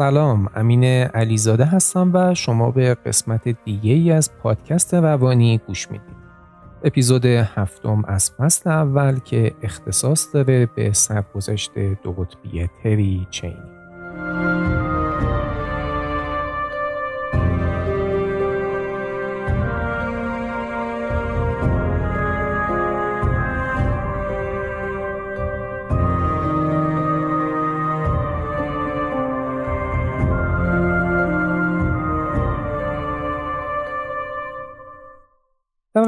سلام امین علیزاده هستم و شما به قسمت دیگه ای از پادکست روانی گوش می‌دید. اپیزود هفتم از فصل اول که اختصاص داره به سرگذشت دو قطبی تری چینی.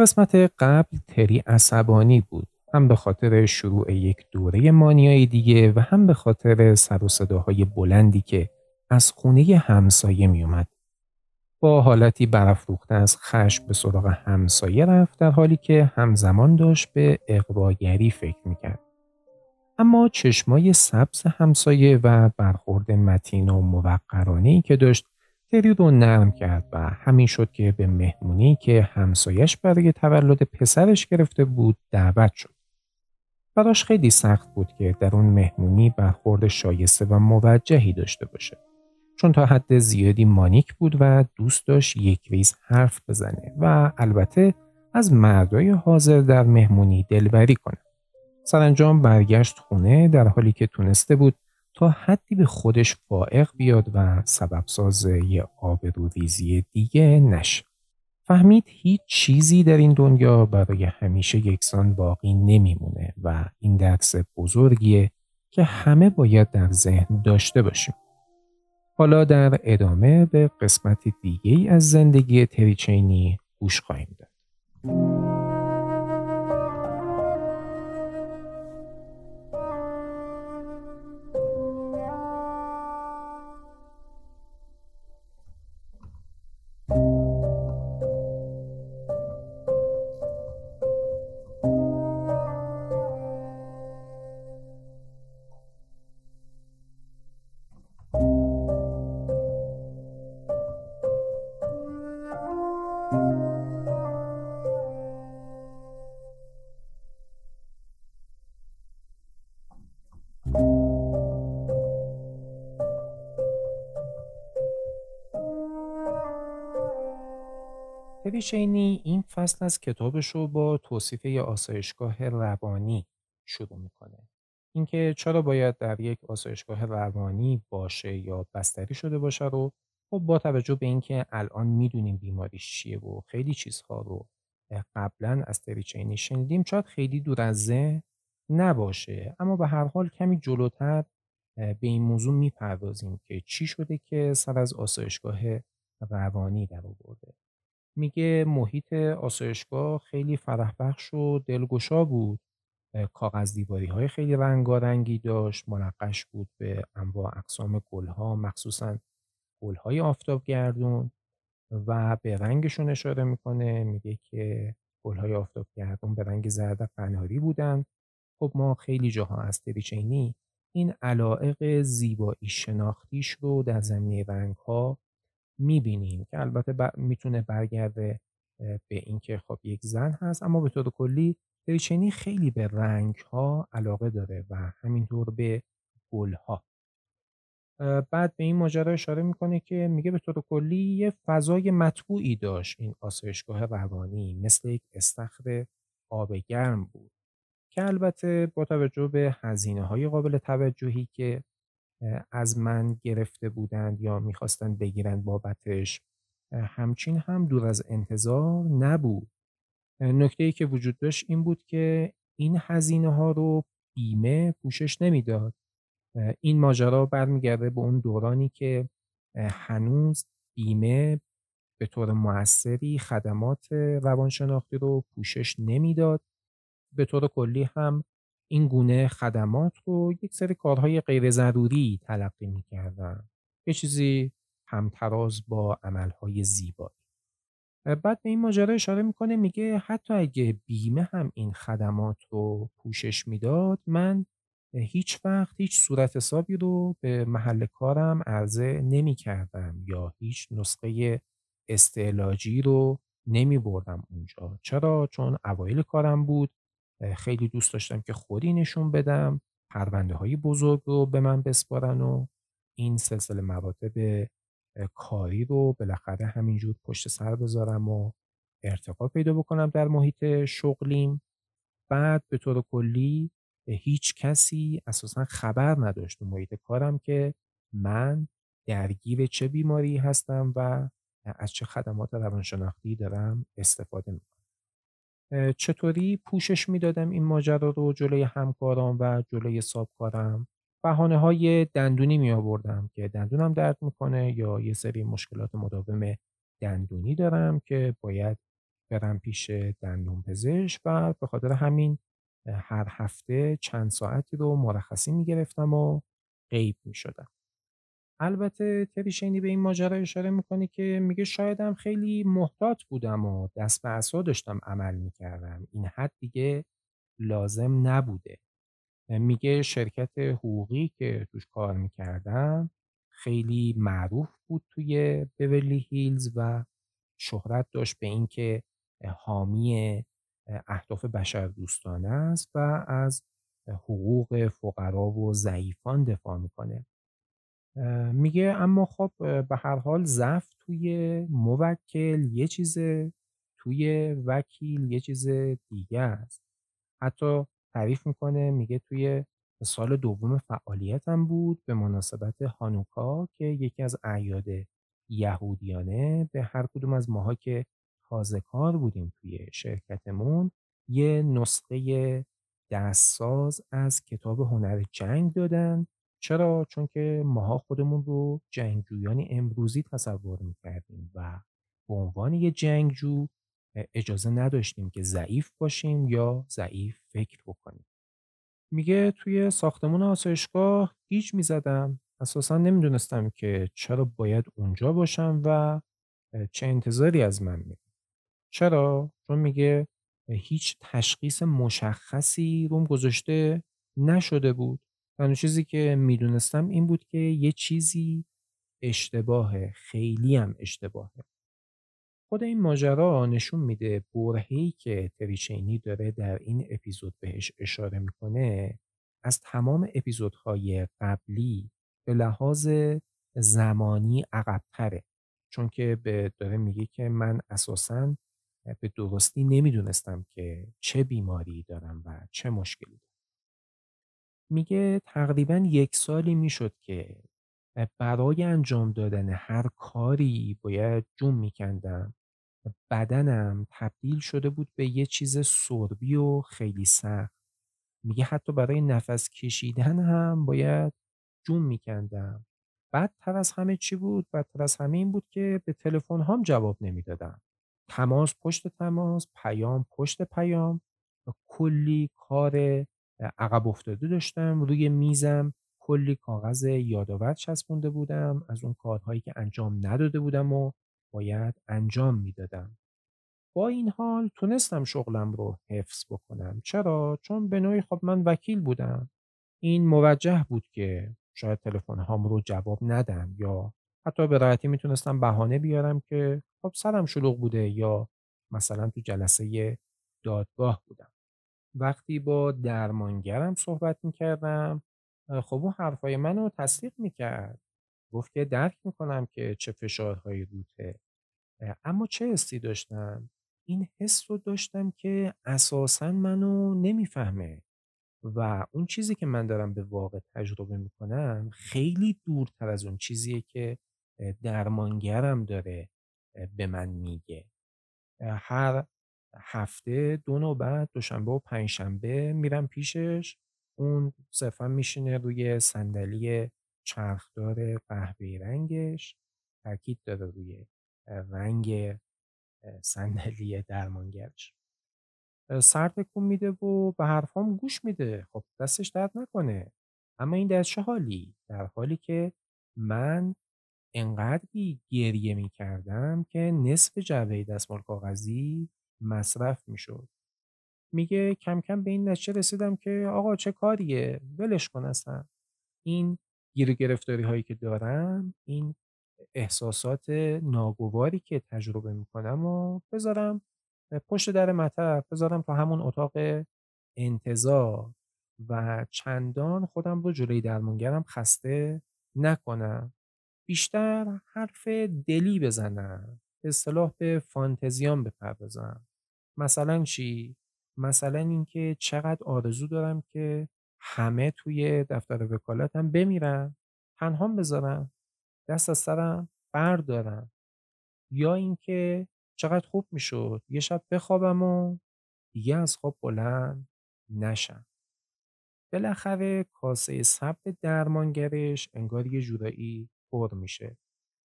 قسمت قبل تری عصبانی بود هم به خاطر شروع یک دوره مانیای دیگه و هم به خاطر سر و صداهای بلندی که از خونه همسایه می اومد. با حالتی برافروخته از خشم به سراغ همسایه رفت در حالی که همزمان داشت به اقواگری فکر می‌کرد. اما چشمای سبز همسایه و برخورد متین و موقرانه که داشت تری رو نرم کرد و همین شد که به مهمونی که همسایش برای تولد پسرش گرفته بود دعوت شد. براش خیلی سخت بود که در اون مهمونی برخورد شایسته و موجهی داشته باشه. چون تا حد زیادی مانیک بود و دوست داشت یک ریز حرف بزنه و البته از مردای حاضر در مهمونی دلبری کنه. سرانجام برگشت خونه در حالی که تونسته بود تا حدی به خودش فائق بیاد و سبب ساز یه آبروریزی دیگه نشه. فهمید هیچ چیزی در این دنیا برای همیشه یکسان باقی نمیمونه و این درس بزرگیه که همه باید در ذهن داشته باشیم. حالا در ادامه به قسمت دیگه از زندگی تریچینی گوش خواهیم داد. شینی این فصل از کتابش رو با توصیف آسایشگاه روانی شروع می‌کنه. اینکه چرا باید در یک آسایشگاه روانی باشه یا بستری شده باشه رو خب با توجه به اینکه الان می‌دونیم بیماریش چیه و خیلی چیزها رو قبلا از تریچینی شنیدیم شاید خیلی دور از ذهن نباشه اما به هر حال کمی جلوتر به این موضوع می‌پردازیم که چی شده که سر از آسایشگاه روانی در آورده میگه محیط آسایشگاه خیلی فرحبخش و دلگشا بود. کاغذ دیواری های خیلی رنگارنگی داشت منقش بود به انواع اقسام گلها مخصوصا گلهای آفتابگردون و به رنگشون اشاره می‌کنه. میگه که گلهای آفتابگردون به رنگ زرد قناری بودن. خب ما خیلی جاها از تریچینی این علائق زیبایی شناختیش رو در زمینه رنگ ها می‌بینیم که البته می‌تونه برگرده به اینکه خب یک زن هست اما به طور کلی دریچنی خیلی به رنگ ها علاقه داره و همینطور به گل ها بعد به این ماجرا اشاره می‌کنه که میگه به طور کلی یه فضای مطبوعی داشت این آسایشگاه روانی مثل یک استخر آب گرم بود که البته با توجه به هزینه های قابل توجهی که از من گرفته بودند یا می‌خواستند بگیرند بابتش. همچین هم دور از انتظار نبود. نکته ای که وجود داشت این بود که این هزینه ها رو بیمه پوشش نمی‌داد. این ماجرا برمیگرده به اون دورانی که هنوز بیمه به طور موثری خدمات روانشناختی رو پوشش نمی‌داد. به طور کلی هم این گونه خدمات رو یک سری کارهای غیر ضروری تلقی می‌کردن. یه چیزی همتراز با عملهای زیبایی. بعد به این ماجرا اشاره می‌کنه میگه حتی اگه بیمه هم این خدمات رو پوشش می‌داد من هیچ وقت هیچ صورت حسابی رو به محل کارم عرضه نمی کردم یا هیچ نسخه استعلاجی رو نمی بردم اونجا. چرا؟ چون اوایل کارم بود خیلی دوست داشتم که خودی نشون بدم پرونده های بزرگ رو به من بسپارن و این سلسله مراتب کاری رو بالاخره همینجور پشت سر بذارم و ارتقا پیدا بکنم در محیط شغلیم. بعد به طور کلی هیچ کسی اساسا خبر نداشت تو محیط کارم که من درگیر چه بیماری هستم و از چه خدمات روانشناختی دارم استفاده می‌کنم. چطوری پوشش می‌دادم این ماجرا رو جلوی همکارام و جلوی سابکارم بهانه های دندونی می آوردم که دندونم درد می‌کنه یا یه سری مشکلات مداوم دندونی دارم که باید برم پیش دندون پزشک و به خاطر همین هر هفته چند ساعتی رو مرخصی می‌گرفتم و غیب می‌شدم. البته تریشینی به این ماجرا اشاره می‌کنه که میگه شایدم خیلی محتاط بودم و دست به عصا داشتم عمل می‌کردم. این حد دیگه لازم نبوده. میگه شرکت حقوقی که توش کار می‌کردم خیلی معروف بود توی بیورلی هیلز و شهرت داشت به اینکه حامی اهداف بشردوستانه است و از حقوق فقرا و ضعیفان دفاع می‌کنه. میگه اما خب به هر حال ضعف توی موکل یه چیزه توی وکیل یه چیز دیگه است. حتی تعریف می‌کنه میگه توی سال دوم فعالیتم بود به مناسبت هانوکا که یکی از اعیاد یهودیانه به هر کدوم از ماها که تازه کار بودیم توی شرکتمون یه نسخه دستساز از کتاب هنر جنگ دادن چرا؟ چون که ماها خودمون رو جنگجویان امروزی تصور می‌کردیم و به عنوان یه جنگجو اجازه نداشتیم که ضعیف باشیم یا ضعیف فکر بکنیم. میگه توی ساختمون آسایشگاه گیج می‌زدم اساسا نمی‌دونستم که چرا باید اونجا باشم و چه انتظاری از من میره چرا؟ چون میگه هیچ تشخیص مشخصی روم گذاشته نشده بود. تنها چیزی که می‌دونستم این بود که یه چیزی اشتباهه خیلی هم اشتباهه. خود این ماجرا نشون میده برهه‌ای که تریچینی داره در این اپیزود بهش اشاره می‌کنه از تمام اپیزودهای قبلی به لحاظ زمانی عقبتره چون که به داره میگه که من اساساً به درستی نمی‌دونستم که چه بیماری دارم و چه مشکلی دارم. میگه تقریبا یک سالی می‌شد که برای انجام دادن هر کاری باید جون میکندم. بدنم تبدیل شده بود به یه چیز سربی و خیلی سخت. میگه حتی برای نفس کشیدن هم باید جون میکندم. بدتر از همه چی بود؟ بدتر از همه این بود که به تلفن هم جواب نمی‌دادم. تماس پشت تماس پیام پشت پیام. و کلی کار عقب افتاده داشتم روی میزم کلی کاغذ یادآور چسبونده بودم از اون کارهایی که انجام نداده بودم و باید انجام می‌دادم. با این حال تونستم شغلم رو حفظ بکنم. چرا؟ چون به نوعی خب من وکیل بودم. این موجه بود که شاید تلفن هام رو جواب ندم یا حتی به راحتی می‌تونستم بهانه بیارم که خب سرم شلوغ بوده یا مثلا تو جلسه دادگاه بودم. وقتی با درمانگرم صحبت می‌کردم خب اون حرفای منو تصدیق می‌کرد. گفت که درک می‌کنم که چه فشارهایی روته. اما چه حسی داشتم؟ این حس رو داشتم که اساسا منو نمی‌فهمه. و اون چیزی که من دارم به واقع تجربه می‌کنم خیلی دورتر از اون چیزیه که درمانگرم داره به من میگه. هر هفته دو نوبت دوشنبه و پنجشنبه میرم پیشش. اون صرفا میشینه روی صندلی چرخدار قهوه‌ای رنگش. تاکید داره روی رنگ صندلی درمانگرش سر تکون میده و به حرفام گوش میده. خب دستش درد نکنه. اما این در چه حالی. در حالی که من انقدری گریه می‌کردم که نصف جعبه دستمال کاغذی مصرف می‌شد میگه کم کم به این نتیجه رسیدم که آقا چه کاریه ولش کن اصلا این گیر گرفتاری هایی که دارم این احساسات ناگواری که تجربه می‌کنم و بذارم پشت در مطب بذارم تا همون اتاق انتظار و چندان خودم رو جلوی درمانگرم خسته نکنم. بیشتر حرف دلی بزنم. به اصطلاح به فانتزیام بپردازم. مثلا چی؟ مثلا اینکه چقدر آرزو دارم که همه توی دفتر وکالتم بمیرن، تنهام بذارن، دست از سرم بردارن. یا اینکه چقدر خوب می‌شد یه شب بخوابم و دیگه از خواب بلند نشم. بالاخره کاسه صبر درمانگرش انگار یه جورایی پر میشه.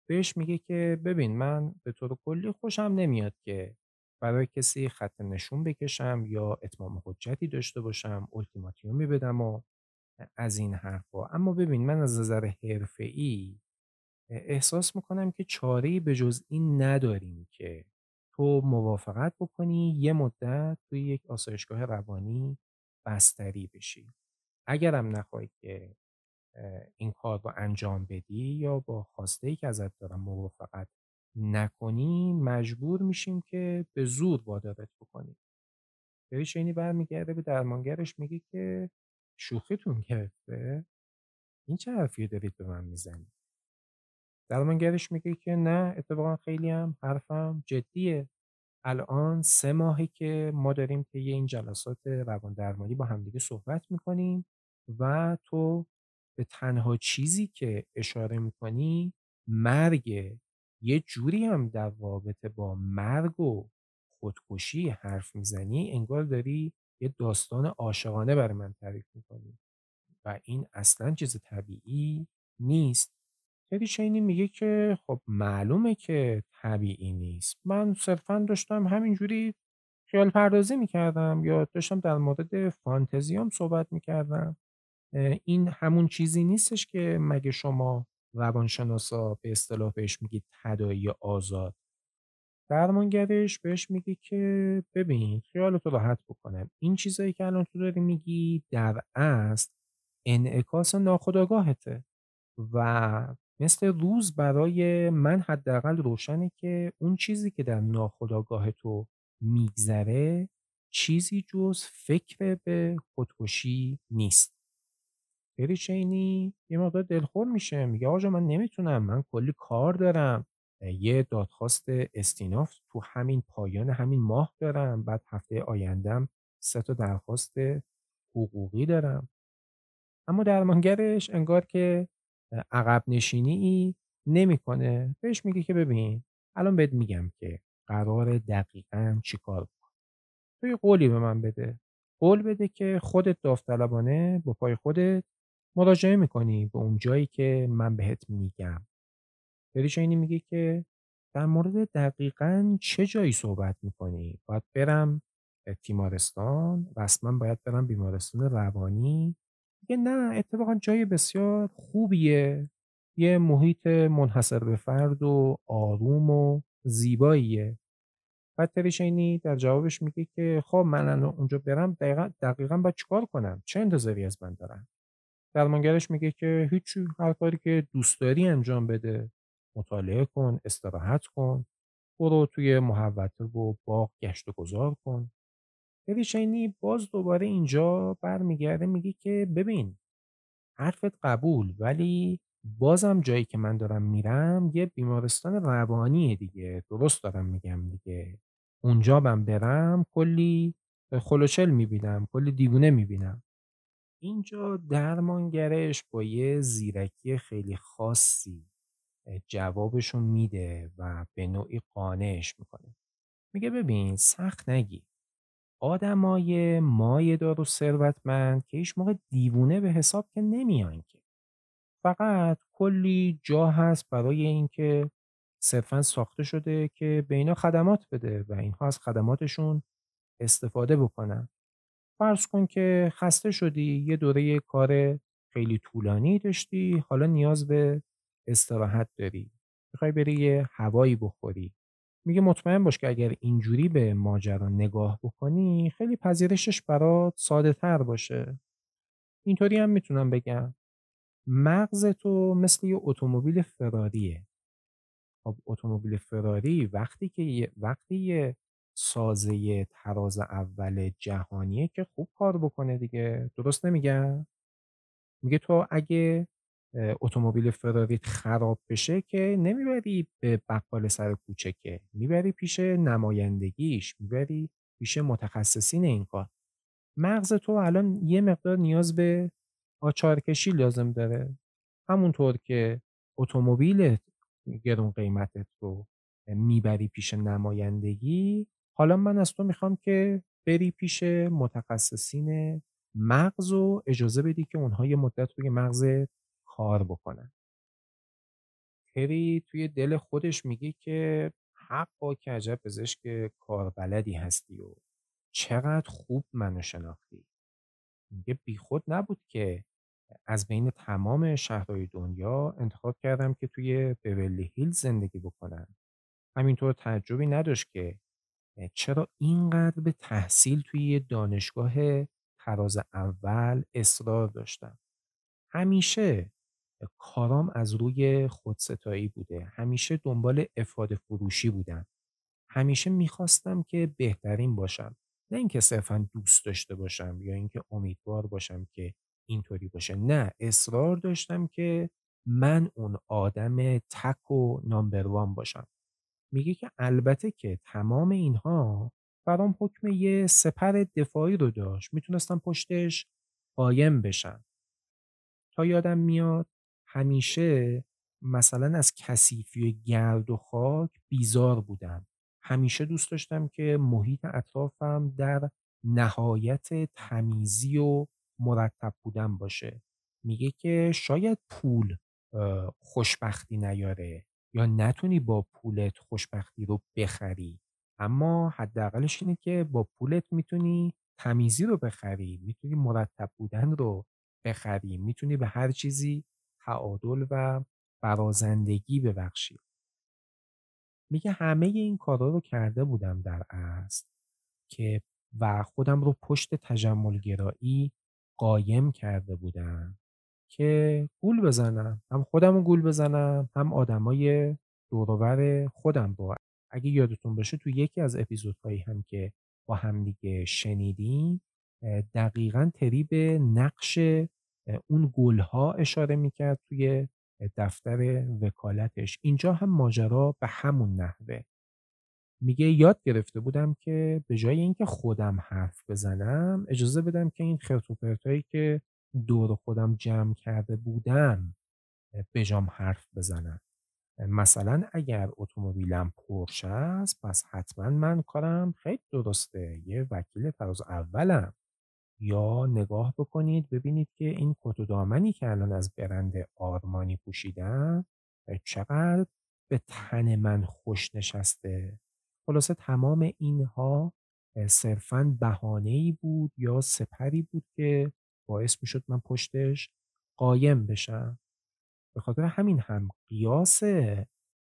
بهش میگه که ببین من به طور کلی خوشم نمیاد که برای کسی خط نشون بکشم یا اتمام حجتی داشته باشم التیماتیومی بدم و از این حرفا. اما ببین من از نظر حرفه‌ای احساس می‌کنم که چاره‌ای به جز این نداریم که تو موافقت بکنی یه مدت توی یک آسایشگاه روانی بستری بشی. اگرم نخواهی که این کار رو انجام بدی یا با خواسته ای که ازت دارم موافقت نکنی مجبور میشیم که به زور وادارت بکنیم. شینی برمیگرده به درمانگرش میگه که شوخیتون گرفته. این چه حرفی دارید به من می‌زنید درمانگرش میگه که نه اتفاقا خیلی هم حرفم جدیه. الان سه ماهی که ما داریم طی این جلسات روان درمانی با همدیگه صحبت می‌کنیم و تو به تنها چیزی که اشاره می‌کنی مرگ یه جوری هم در رابطه با مرگ و خودکشی حرف می‌زنی انگار داری یه داستان عاشقانه برای من تعریف می‌کنی و این اصلا چیز طبیعی نیست. تری چینی میگه که خب معلومه که طبیعی نیست. من صرفا داشتم همینجوری خیال پردازی می‌کردم یا داشتم در مورد فانتزیام صحبت می‌کردم. این همون چیزی نیستش که مگه شما روانشناسا به اصطلاح بهش میگید تدایی آزاد. درمانگرش بهش میگه که ببین خیالتو راحت بکنم این چیزایی که الان تو داری میگی در اصل انعکاس ناخودآگاهته و مثل روز برای من حداقل روشنه که اون چیزی که در ناخودآگاه تو میگذره چیزی جز فکر به خودکشی نیست. فری چینی یه مقدار دلخور میشه. میگه آجا من نمی‌تونم. من کلی کار دارم. یه دادخواست استیناف تو همین پایان همین ماه دارم. بعد هفته آیندم سه تا درخواست حقوقی دارم. اما درمانگرش انگار که عقب نشینی ای نمی‌کنه. بهش میگه که ببین الان بهت میگم که قرار دقیقا چی کار بکن تو یه قولی به من بده. قول بده که خودت داوطلبانه با پای خودت مراجعه می‌کنی به اون جایی که من بهت میگم. اینی میگه که در مورد دقیقا چه جایی صحبت می‌کنی؟ باید برم تیمارستان رسما باید برم بیمارستان روانی. میگه نه اتفاقا جای بسیار خوبیه. یه محیط منحصر به فرد و آروم و زیباییه. بعد تریشینی در جوابش میگه که خب من اونجا برم دقیقا, دقیقا باید چیکار کنم؟ چه انتظاری از من دارم؟ درمانگرش میگه که هیچی هر کاری که دوست داری انجام بده. مطالعه کن استراحت کن. برو توی محوطه و باغ گشت و گذار کن. شینی باز دوباره اینجا برمیگرده میگه که ببین حرفت قبول ولی بازم جایی که من دارم میرم یه بیمارستان روانیه دیگه. درست دارم میگم دیگه. اونجا من برم کلی خلوچل می‌بینم کلی دیوونه می‌بینم. اینجا درمانگرش با یه زیرکی خیلی خاصی جوابشو میده و به نوعی قانعش می‌کنه. میگه ببین سخت نگی. آدمای مایه‌دار و ثروتمند که هیچ موقع دیوونه به حساب که نمیان که. فقط کلی جا هست برای اینکه صرفا ساخته شده که به اینا خدمات بده و اینها از خدماتشون استفاده بکنن. فرض کن که خسته شدی یه دوره کار خیلی طولانی داشتی حالا نیاز به استراحت داری. می‌خوای بری یه هوایی بخوری. میگه مطمئن باش که اگر اینجوری به ماجرا نگاه بکنی خیلی پذیرشش برات ساده تر باشه. اینطوری هم می‌تونم بگم. مغز تو مثل یه اتومبیل فراریه خب اتومبیل فراری وقتی که وقتی یه سازه تراز اول جهانیه که خوب کار بکنه دیگه. درست نمیگم؟ میگه تو اگه اتومبیل فراریت خراب بشه که نمی‌بری به بقال سر کوچه که می‌بری پیش نمایندگیش می‌بری پیش متخصصین این کار. مغز تو الان یه مقدار نیاز به آچارکشی لازم داره. همونطور که اتومبیل گرون قیمتت رو می‌بری پیش نمایندگی حالا من از تو می‌خوام که بری پیش متخصصین مغز و اجازه بدی که اونها یه مدت روی مغز کار بکنن. تری توی دل خودش میگه که حقا که عجب پزشک کاربلدی هستی و چقدر خوب منو شناختی. میگه بیخود نبود که از بین تمام شهرهای دنیا انتخاب کردم که توی بولی هیل زندگی بکنم. همینطور تعجبی نداشت که چرا اینقدر به تحصیل توی دانشگاه تراز اول اصرار داشتم؟ همیشه کارام از روی خودستایی بوده. همیشه دنبال افاده فروشی بودم. همیشه می‌خواستم که بهترین باشم. نه اینکه صرفا دوست داشته باشم یا اینکه امیدوار باشم که اینطوری باشه. نه اصرار داشتم که من اون آدم تک و نامبروان باشم. میگه که البته که تمام اینها برام حکم یه سپر دفاعی رو داشت. می‌تونستم پشتش قایم بشم تا یادم میاد همیشه مثلا از کثیفی و گرد و خاک بیزار بودم. همیشه دوست داشتم که محیط اطرافم در نهایت تمیزی و مرتب بودن باشه. میگه که شاید پول خوشبختی نیاره. یا نتونی با پولت خوشبختی رو بخری؟ اما حداقلش اینه که با پولت می‌تونی تمیزی رو بخری می‌تونی مرتب بودن رو بخری می‌تونی به هر چیزی تعادل و برازندگی ببخشی. میگه همه این کارا رو کرده بودم در اصل که و خودم رو پشت تجملگرایی قایم کرده بودم. که گول بزنم. هم خودم رو گول بزنم هم آدمای دوروبر خودم رو اگه یادتون باشه تو یکی از اپیزودهایی هم که با همدیگه شنیدیم دقیقا تری به نقش اون گلها اشاره می‌کرد توی دفتر وکالتش. اینجا هم ماجرا به همون نحوه. میگه یاد گرفته بودم که به جای اینکه خودم حرف بزنم اجازه بدم که این خرت و که دور خودم جمع کرده بودم بجام حرف بزنم. مثلا اگر اتومبیلم پرش است پس حتما من کارم خیلی درسته. یه وکیل فراز اولم. یا نگاه بکنید ببینید که این کت و دامنی که الان از برند آرمانی پوشیدم چقدر به تن من خوش نشسته. خلاصه تمام اینها صرفا بهانه ای بود یا سپری بود که باعث می شد من پشتش قایم بشم. به خاطر همین هم قیاس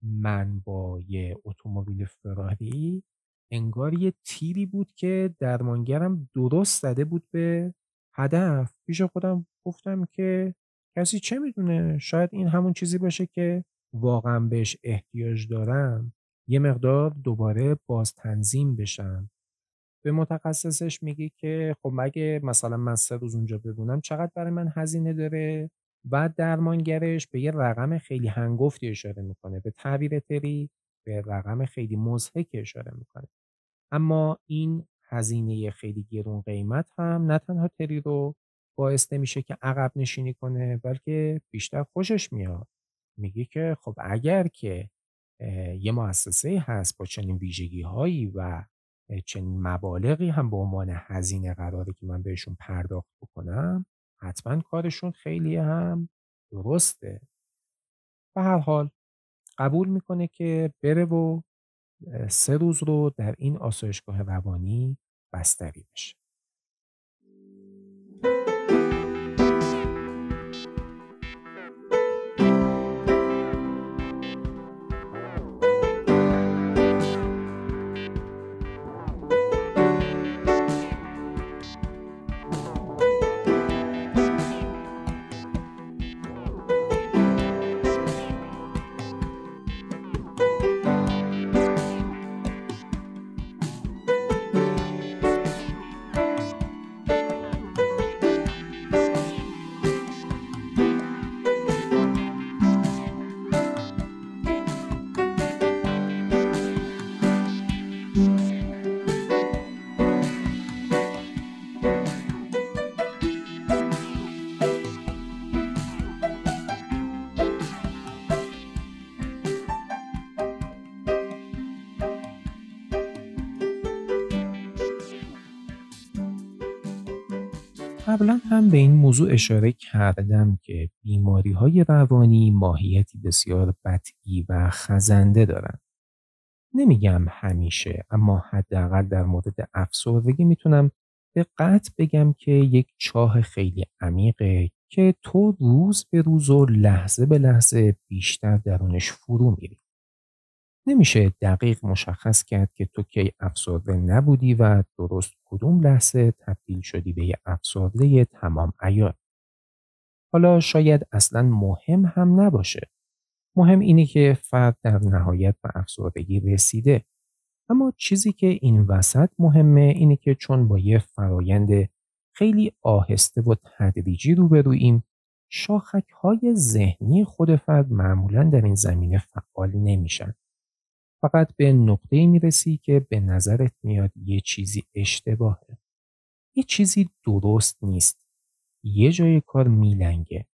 من با یه اتومبیل فراری انگار یه تیری بود که درمانگرم درست زده بود به هدف. پیش خودم گفتم که کسی چه می‌دونه؟ شاید این همون چیزی باشه که واقعا بهش احتیاج دارم. یه مقدار دوباره باز تنظیم بشم. به متخصصش میگه که خب مگه مثلا من سه روز اونجا ببونم چقدر برای من هزینه داره؟ و درمانگرش به یه رقم خیلی هنگفتی اشاره می‌کنه به تعبیر تری به رقم خیلی مزهک اشاره می‌کنه. اما این هزینه خیلی گرون قیمت هم نه تنها تری رو باعث نمیشه که عقب نشینی کنه بلکه بیشتر خوشش میاد. میگه که خب اگر که یه مؤسسه هست با چنین ویژگی هایی و چنین مبالغی هم به عنوان هزینه قراره که من بهشون پرداخت بکنم حتما کارشون خیلی هم درسته. و هر حال قبول می‌کنه که بره و سه روز رو در این آسایشگاه روانی بستری بشه. قبلا هم به این موضوع اشاره کردم که بیماری های روانی ماهیتی بسیار بطعی و خزنده دارند. نمیگم همیشه اما حداقل در مورد افسردگی می‌تونم به قطع بگم که یک چاه خیلی عمیقه که تو روز به روز و لحظه به لحظه بیشتر درونش فرو میری. نمیشه دقیق مشخص کرد که تو کی افسرده نبودی و درست کدوم لحظه تبدیل شدی به یه افسرده تمام ایار. حالا شاید اصلا مهم هم نباشه. مهم اینه که فرد در نهایت به افسردگی رسیده. اما چیزی که این وسط مهمه اینه که چون با یه فرایند خیلی آهسته و تدریجی روبرویم شاخک های ذهنی خود فرد معمولا در این زمینه فعال نمیشن. فقط به نقطه می‌رسی که به نظرت میاد یه چیزی اشتباهه. یه چیزی درست نیست. یه جای کار میلنگه.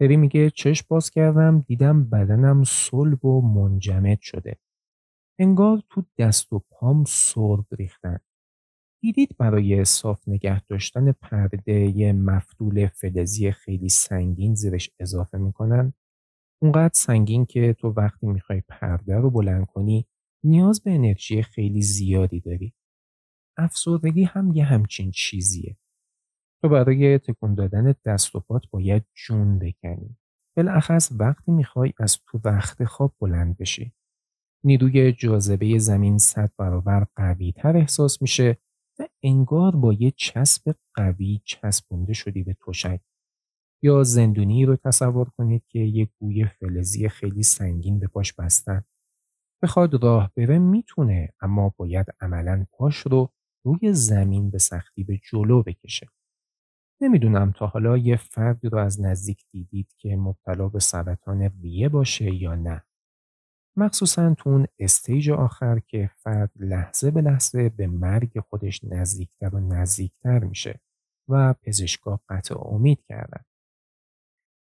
پری میگه چشم باز کردم دیدم بدنم صلب و منجمد شده. انگار تو دست و پام سرب ریختن. دیدید برای صاف نگه داشتن پرده مفتول فلزی خیلی سنگین زیرش اضافه می‌کنن؟ اونقدر سنگین که تو وقتی می‌خوای پرده رو بلند کنی نیاز به انرژی خیلی زیادی داری. افسردگی هم یه همچین چیزیه. تو برای تکون دادن دست و پات باید جون بکنی. بالاخص وقتی می‌خوای از تو وقت خواب بلند بشی. نیروی جاذبه زمین صد برابر قوی تر احساس میشه و انگار با یه چسب قوی چسبونده شدی به تشک. یا زندونی رو تصور کنید که یک گوی فلزی خیلی سنگین به پاش بستن. بخواد راه بره می‌تونه اما باید عملا پاش رو روی زمین به سختی به جلو بکشه. نمی‌دونم تا حالا یه فردی رو از نزدیک دیدید که مبتلا به سرطان ریه باشه یا نه. مخصوصا تو اون استیج آخر که فرد لحظه به لحظه به مرگ خودش نزدیکتر و نزدیکتر میشه و پزشکا قطع امید کردن.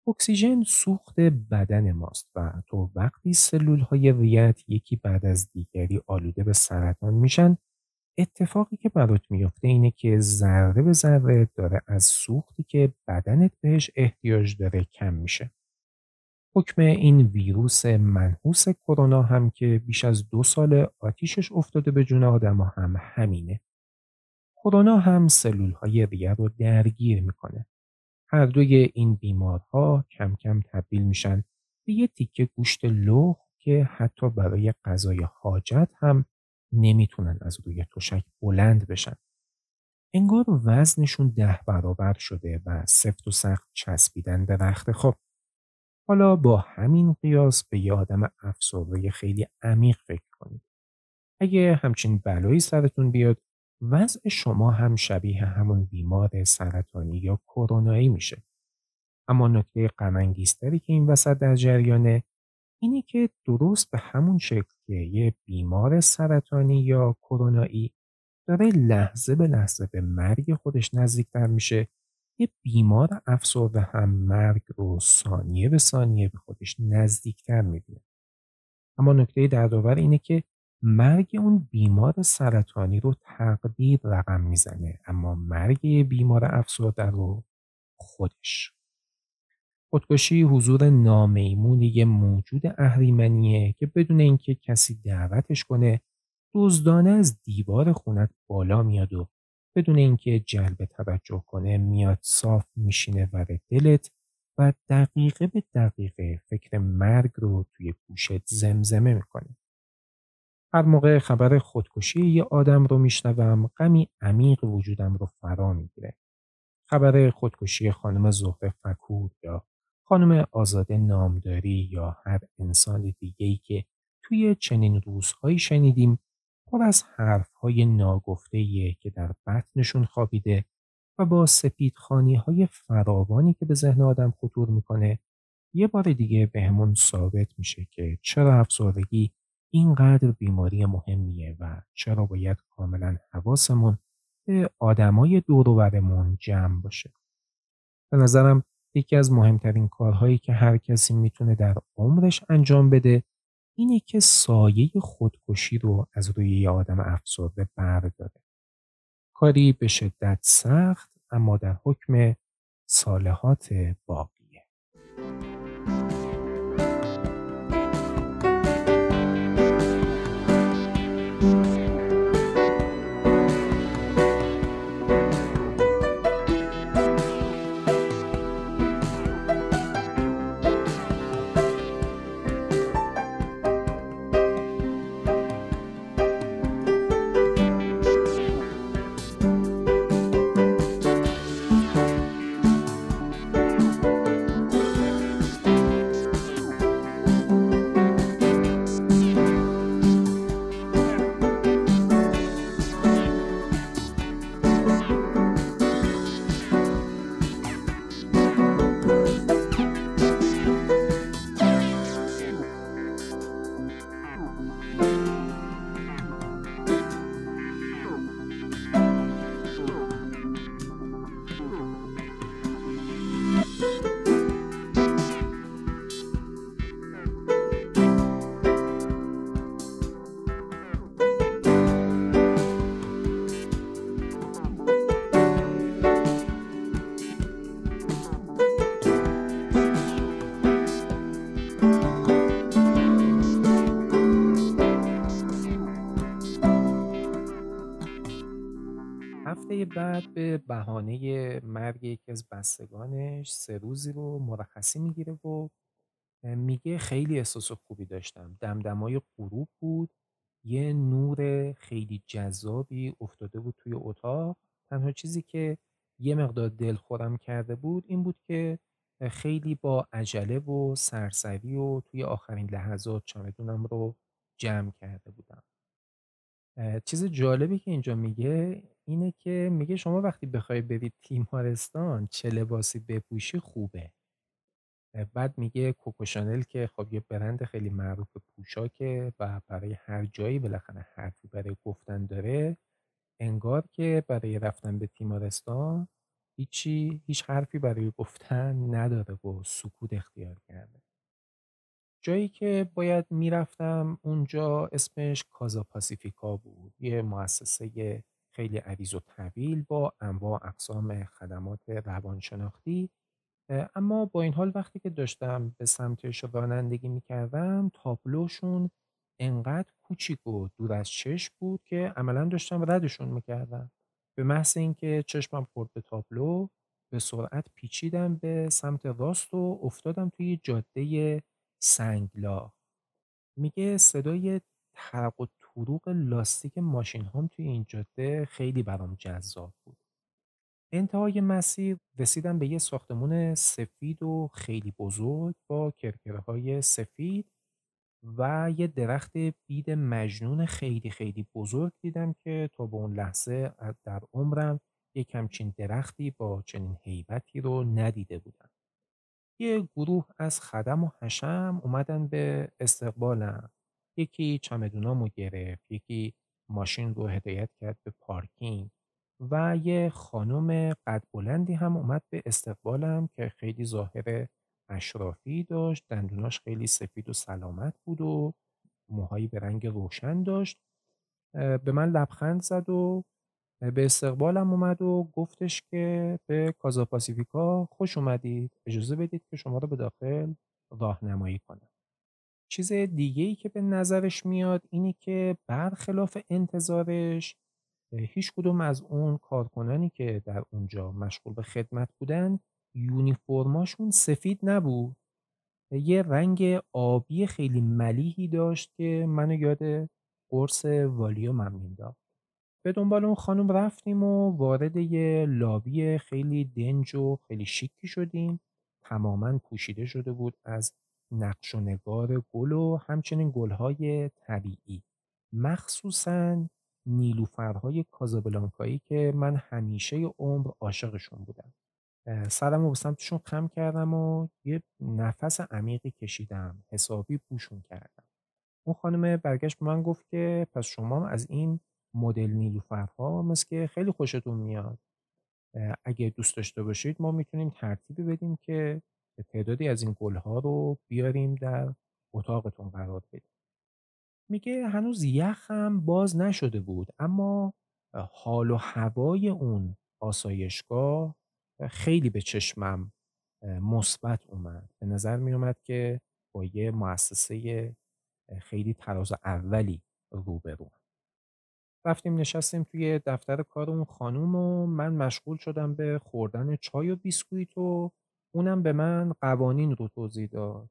اکسیژن سوخت بدن ماست و تو وقتی سلول های ریت یکی بعد از دیگری آلوده به سرطان میشن اتفاقی که برات میفته اینه که ذره به ذره داره از سوختی که بدنت بهش احتیاج داره کم میشه. حکم این ویروس منحوس کرونا هم که بیش از دو سال آتیشش افتاده به جون آدم هم همینه. کرونا هم سلول های ریه رو درگیر می‌کنه. هر دوی این بیمارها کم کم تبدیل میشن به یه تیکه گوشت لخ که حتی برای غذای حاجت هم نمی‌تونن از روی تشک بلند بشن. انگار وزنشون ده برابر شده و سفت و سخت چسبیدن به رخت خواب. حالا با همین قیاس به یه آدم افسرده خیلی عمیق فکر کنید. اگه همچین بلایی سرتون بیاد وضع شما هم شبیه همون بیمار سرطانی یا کرونایی میشه. اما نکته غمانگیزتری که این وسط در جریانه اینه که درست به همون شکل که یه بیمار سرطانی یا کرونایی داره لحظه به لحظه به مرگ خودش نزدیکتر میشه یه بیمار افسرده هم مرگ رو ثانیه به ثانیه به خودش نزدیکتر می‌بینه. اما نکته دردآور اینه که مرگ اون بیمار سرطانی رو تقدیر رقم می‌زنه اما مرگ بیمار افسرده رو خودش خودکشی حضور نامیمون یه موجود اهریمنیه که بدون اینکه کسی دعوتش کنه دزدانه از دیوار خونت بالا میاد و بدون اینکه جلب توجه کنه میاد صاف میشینه ور دلت و دقیقه به دقیقه فکر مرگ رو توی گوشت زمزمه می‌کنه. هر موقع خبر خودکشی یه آدم رو میشنوم غمی عمیق وجودم رو فرا می‌گیره. خبر خودکشی خانم زهره فکور یا خانم آزاده نامداری یا هر انسان دیگه ای که توی چنین روزهایی شنیدیم پر از حرفهای ناگفته که در بطنشون خوابیده و با سپیدخانی های فراوانی که به ذهن آدم خطور می‌کنه یه بار دیگه بهمون ثابت میشه که چرا افسردگی اینقدر بیماری مهمیه و چرا باید کاملا حواسمون به آدمای دور جمع باشه. به نظرم یکی از مهمترین کارهایی که هر کسی می‌تونه در عمرش انجام بده اینه که سایه خودکشی رو از روی یه آدم افسرده برداره. کاری به شدت سخت اما در حکم صالحات باقیه بعد به بهانه مرگ یکی از بستگانش سه روزی رو مرخصی می‌گیره و میگه خیلی احساس خوبی داشتم. دمدمای غروب بود. یه نور خیلی جذابی افتاده بود توی اتاق. تنها چیزی که یه مقدار دلخورم کرده بود این بود که خیلی با عجله و سرسری و توی آخرین لحظات چمدونم رو جمع کرده بودم. چیز جالبی که اینجا میگه اینه که میگه شما وقتی بخوای برید تیمارستان چه لباسی بپوشی خوبه. بعد میگه کوکو شانل که خب یه برند خیلی معروف پوشاکه و برای هر جایی بالاخره حرفی برای گفتن داره. انگار که برای رفتن به تیمارستان هیچی هیچ حرفی برای گفتن نداره و سکوت اختیار کرده. جایی که باید می‌رفتم اونجا اسمش کازا پاسیفیکا بود یه مؤسسه خیلی عریض و طویل با انواع اقسام خدمات روانشناختی. اما با این حال وقتی که داشتم به سمتش رانندگی می‌کردم تابلوشون انقدر کوچیک و دور از چشم بود که عملا داشتم ردشون می‌کردم. به محض اینکه چشمم خورد به تابلو به سرعت پیچیدم به سمت راست و افتادم توی جاده سنگلاخ. میگه صدای ترق و توروق لاستیک ماشین هام توی این جاده خیلی برام جذاب بود انتهای مسیر رسیدم به یه ساختمون سفید و خیلی بزرگ با کرکره سفید و یه درخت بید مجنون خیلی خیلی بزرگ دیدم که تا به اون لحظه در عمرم یک همچین درختی با چنین هیبتی رو ندیده بودم. یه گروه از خدم و حشم اومدن به استقبالم. یکی چمدونامو گرفت، یکی ماشین رو هدایت کرد به پارکینگ و یه خانم قد بلندی هم اومد به استقبالم که خیلی ظاهر اشرافی داشت، دندوناش خیلی سفید و سلامت بود و موهایی به رنگ روشن داشت. به من لبخند زد و به استقبالم اومد و گفتش که به کازا پاسیفیکا خوش اومدید اجازه بدید که شما رو به داخل راهنمایی کنم چیز دیگه ای که به نظرش میاد اینه که برخلاف انتظارش هیچ کدوم از اون کارکنانی که در اونجا مشغول به خدمت بودن یونیفرماشون سفید نبود. یه رنگ آبی خیلی ملیحی داشت که منو یاد قرص والیوم هم مینداخت به دنبال اون خانم رفتیم و وارد یه لابی خیلی دنج و خیلی شیکی شدیم. تماما پوشیده شده بود از نقش و نگار گل و همچنین گلهای طبیعی. مخصوصا نیلوفرهای کازابلانکایی که من همیشه عمر عاشقشون بودم. سرم رو به سمتشون خم کردم و یه نفس عمیقی کشیدم حسابی پوشون کردم. اون خانم برگشت به من گفت که پس شما از این مدل نیلوفرها مثل که خیلی خوشتون میاد. اگه دوست داشته باشید ما می‌تونیم ترتیبی بدیم که تعدادی از این گلها رو بیاریم در اتاقتون قرار بدیم میگه هنوز یخم باز نشده بود اما حال و هوای اون آسایشگاه خیلی به چشمم مثبت اومد. به نظر می اومد که با یه مؤسسه خیلی تراز اولی روبروم. رفتیم نشستیم توی دفتر کار اون خانوم و من مشغول شدم به خوردن چای و بیسکویت و اونم به من قوانین رو توضیح داد.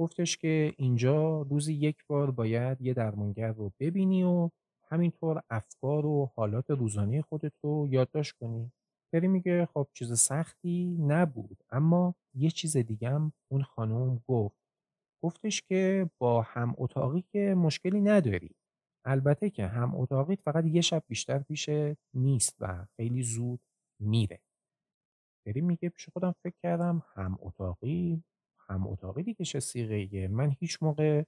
گفتش که اینجا روزی یک بار باید یه درمانگر رو ببینی و همینطور افکار و حالات روزانه خودت رو یادداشت کنی. پری میگه خب چیز سختی نبود اما یه چیز دیگه هم اون خانم گفت. گفتش که با هم اتاقی که مشکلی نداری. البته که هم اتاقیت فقط یه شب بیشتر پیشه نیست و خیلی زود میره. بری میگه پیش خودم فکر کردم هم اتاقی هم اتاقی دیگه چه سیغه من هیچ موقع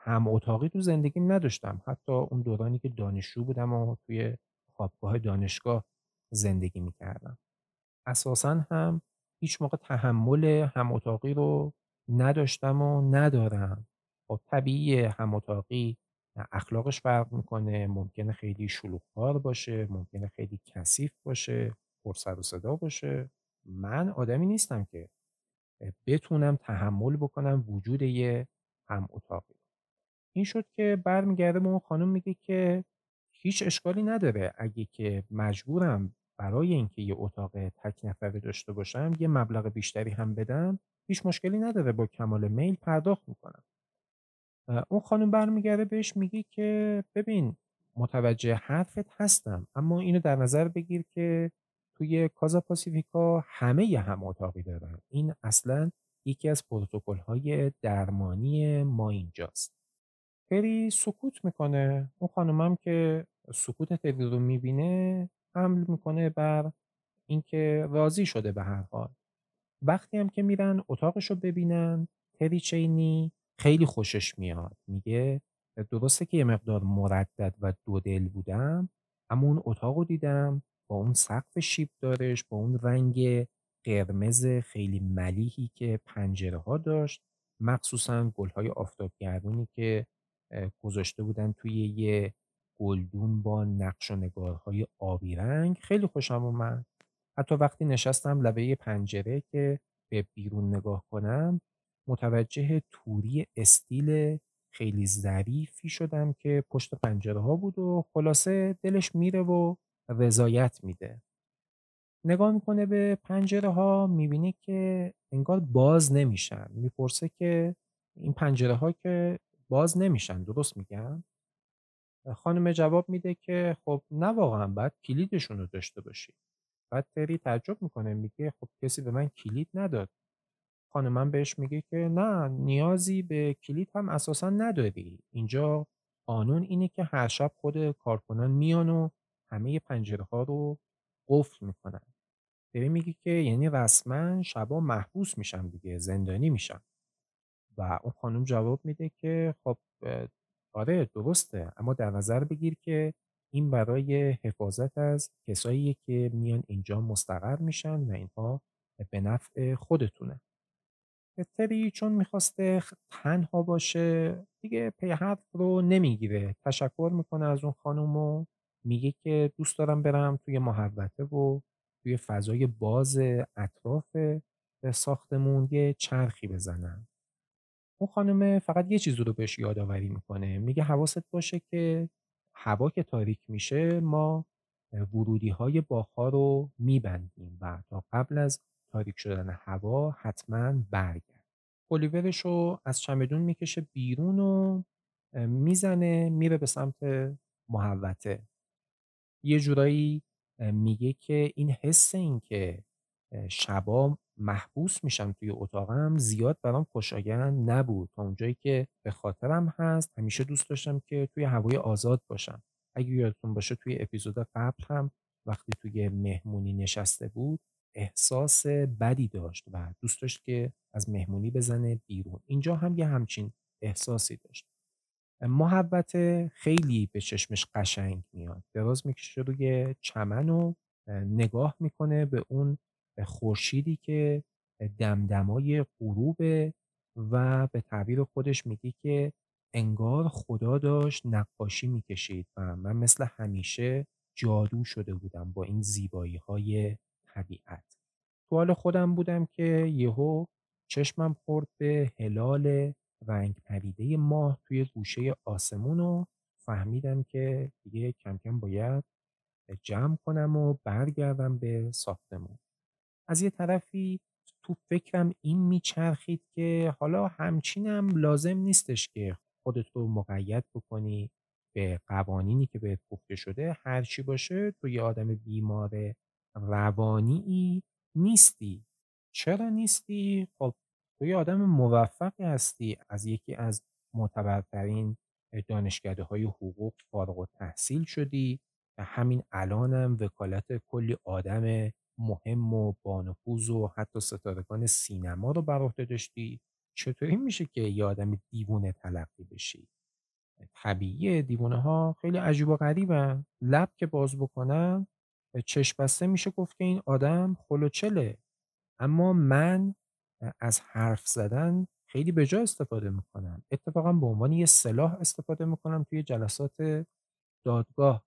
هم اتاقی تو زندگیم نداشتم. حتی اون دورانی که دانشجو بودم و توی خوابگاه دانشگاه زندگی می‌کردم. اساسا هم هیچ موقع تحمل هم اتاقی رو نداشتم و ندارم. خب طبیعیه هم اتاقی اخلاقش فرق می‌کنه ممکنه خیلی شلوغ‌کار باشه ممکنه خیلی کثیف باشه پر سر و صدا باشه. من آدمی نیستم که بتونم تحمل بکنم وجود یه هم اتاقی. این شد که برمیگرده به اون خانم میگه که هیچ اشکالی نداره. اگه که مجبورم برای اینکه یه اتاق تک نفره داشته باشم یه مبلغ بیشتری هم بدم هیچ مشکلی نداره با کمال میل پرداخت می‌کنم. اون خانم برمیگرده بهش میگه که ببین متوجه حرفت هستم اما اینو در نظر بگیر که توی کازا پاسیفیکا همه ی هم اتاقی دارن. این اصلا یکی از پروتکل های درمانی ما اینجاست. فری سکوت می‌کنه. اون خانومم که سکوت فری رو می‌بینه حمل می‌کنه بر اینکه راضی شده به هر حال. وقتی هم که میرن اتاقش رو ببینن تری چینی خیلی خوشش میاد. میگه درسته که یه مقدار مردد و دو دل بودم اما اون اتاق رو دیدم اون سقف شیب دارش با اون رنگ قرمز خیلی ملیحی که پنجره ها داشت. مخصوصا گل های آفتابگردونی که گذاشته بودن توی یه گلدون با نقش و نگارهای آبی رنگ. خیلی خوشم اومد حتی وقتی نشستم لبه پنجره که به بیرون نگاه کنم متوجه توری استیل خیلی ظریفی شدم که پشت پنجره ها بود و خلاصه دلش میره و رضایت میده. نگاه می‌کنه به پنجره ها می‌بینه که انگار باز نمیشن. می‌پرسه که این پنجره ها که باز نمیشن درست میگم خانم جواب میده که خب نه واقعا باید کلیدشون رو داشته باشی. بعد تری تعجب می‌کنه میگه خب کسی به من کلید نداد. خانمم بهش میگه که نه نیازی به کلید هم اساسا نداری. اینجا قانون اینه که هر شب خود کارکنان میان و همه پنجره ها رو قفل می‌کنن. داره میگه که یعنی رسما شبا محبوس میشم دیگه زندانی میشم. و اون خانم جواب میده که خب آره درسته. اما در نظر بگیر که این برای حفاظت از کسایی که میان اینجا مستقر میشن و اینها به نفع خودتونه. تری چون می‌خواسته تنها باشه دیگه پی حرف رو نمی‌گیره. تشکر می‌کنه از اون خانم و میگه که دوست دارم برم توی محوطه و توی فضای باز اطراف ساختمون یه چرخی بزنم. اون خانم فقط یه چیز رو بهش یادآوری می‌کنه. میگه حواست باشه که هوا که تاریک میشه ما ورودی های باغ‌ها رو میبندیم و تا قبل از تاریک شدن هوا حتما برگرد. پلیورش رو از چمدون می‌کشه بیرون و می‌زنه میره به سمت محوطه. یه جورایی میگه که این حس این که شبا محبوس میشم توی اتاقم زیاد برام خوشایند نبود. تا اونجایی که به خاطرم هست همیشه دوست داشتم که توی هوای آزاد باشم. اگه یادتون باشه توی اپیزود قبل هم وقتی توی مهمونی نشسته بود احساس بدی داشت و دوست داشت که از مهمونی بزنه بیرون. اینجا هم یه همچین احساسی داشت. محبت خیلی به چشمش قشنگ میاد دراز می‌کشه روی چمن و نگاه می‌کنه به اون خورشیدی که دمدمای غروب و به تعبیر خودش میگه که انگار خدا داشت نقاشی می‌کشید و من مثل همیشه جادو شده بودم با این زیبایی‌های طبیعت. تو حال خودم بودم که یهو چشمم خورد به هلال رنگ پریده ماه توی گوشه آسمون و فهمیدم که دیگه کم کم باید جمع کنم و برگردم به ساختمون. از یه طرفی تو فکرم این میچرخید که حالا همچینم لازم نیستش که خودت رو مقید بکنی به قوانینی که بهت گفته شده. هر چی باشه تو یه آدم بیمار روانی نیستی. چرا نیستی؟ خب تو یه آدم موفقی هستی از یکی از معتبرترین دانشکده های حقوق فارغ و تحصیل شدی و همین الانم وکالت کلی آدم مهم و بانفوذ و حتی ستارگان سینما رو بر عهده داشتی؟ چطوری میشه که یه آدم دیوونه تلقی بشی؟ طبیعیه دیوونه ها خیلی عجیب و غریبن لب که باز بکنن چشم بسته میشه گفت که این آدم خلوچله. اما من از حرف زدن خیلی به جا استفاده می‌کنم. اتفاقا به عنوان یه سلاح استفاده می‌کنم توی جلسات دادگاه.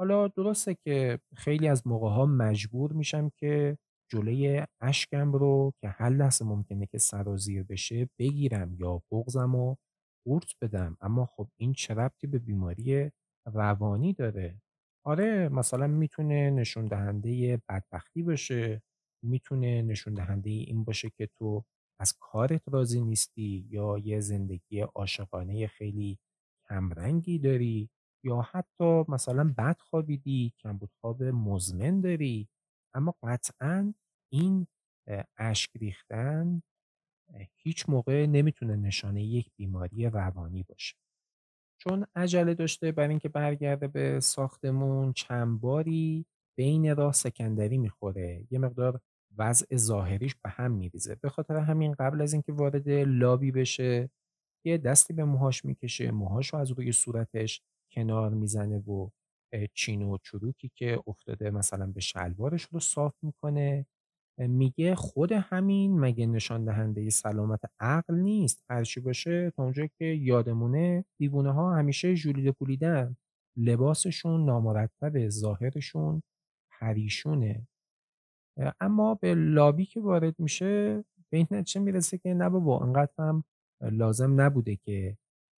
حالا درسته که خیلی از موقع‌ها مجبور میشم که جلوی اشکم رو که هر لحظه ممکنه که سرازیر بشه بگیرم یا بغضم رو قورت بدم. اما خب این چه ربطی به بیماری روانی داره؟ آره مثلا می‌تونه نشون دهنده بدبختی باشه. می‌تونه نشون دهنده این باشه که تو از کارت راضی نیستی یا یه زندگی عاشقانه خیلی کمرنگی داری یا حتی مثلا بد خوابیدی کمبودخواب مزمن داری. اما قطعا این اشک ریختن هیچ موقع نمی‌تونه نشانه یک بیماری روانی باشه. چون عجله داشته برای اینکه برگرده به ساختمون چند باری بین راه سکندری می‌خوره. یه مقدار وضع ظاهریش به هم میریزه. به خاطر همین قبل از اینکه وارد لابی بشه یه دستی به موهاش می‌کشه موهاشو از روی صورتش کنار می‌زنه و چین و چروکی که افتاده مثلا به شلوارش رو صاف می‌کنه. میگه خود همین مگه نشان دهنده سلامت عقل نیست؟ هر چی باشه تا اونجایی که یادمونه دیوونه ها همیشه ژولیده پولیدن. لباسشون نامرتبه ظاهرشون پریشونه. اما به لابی که وارد میشه به این نتیجه می‌رسه که نه بابا انقدر هم لازم نبوده که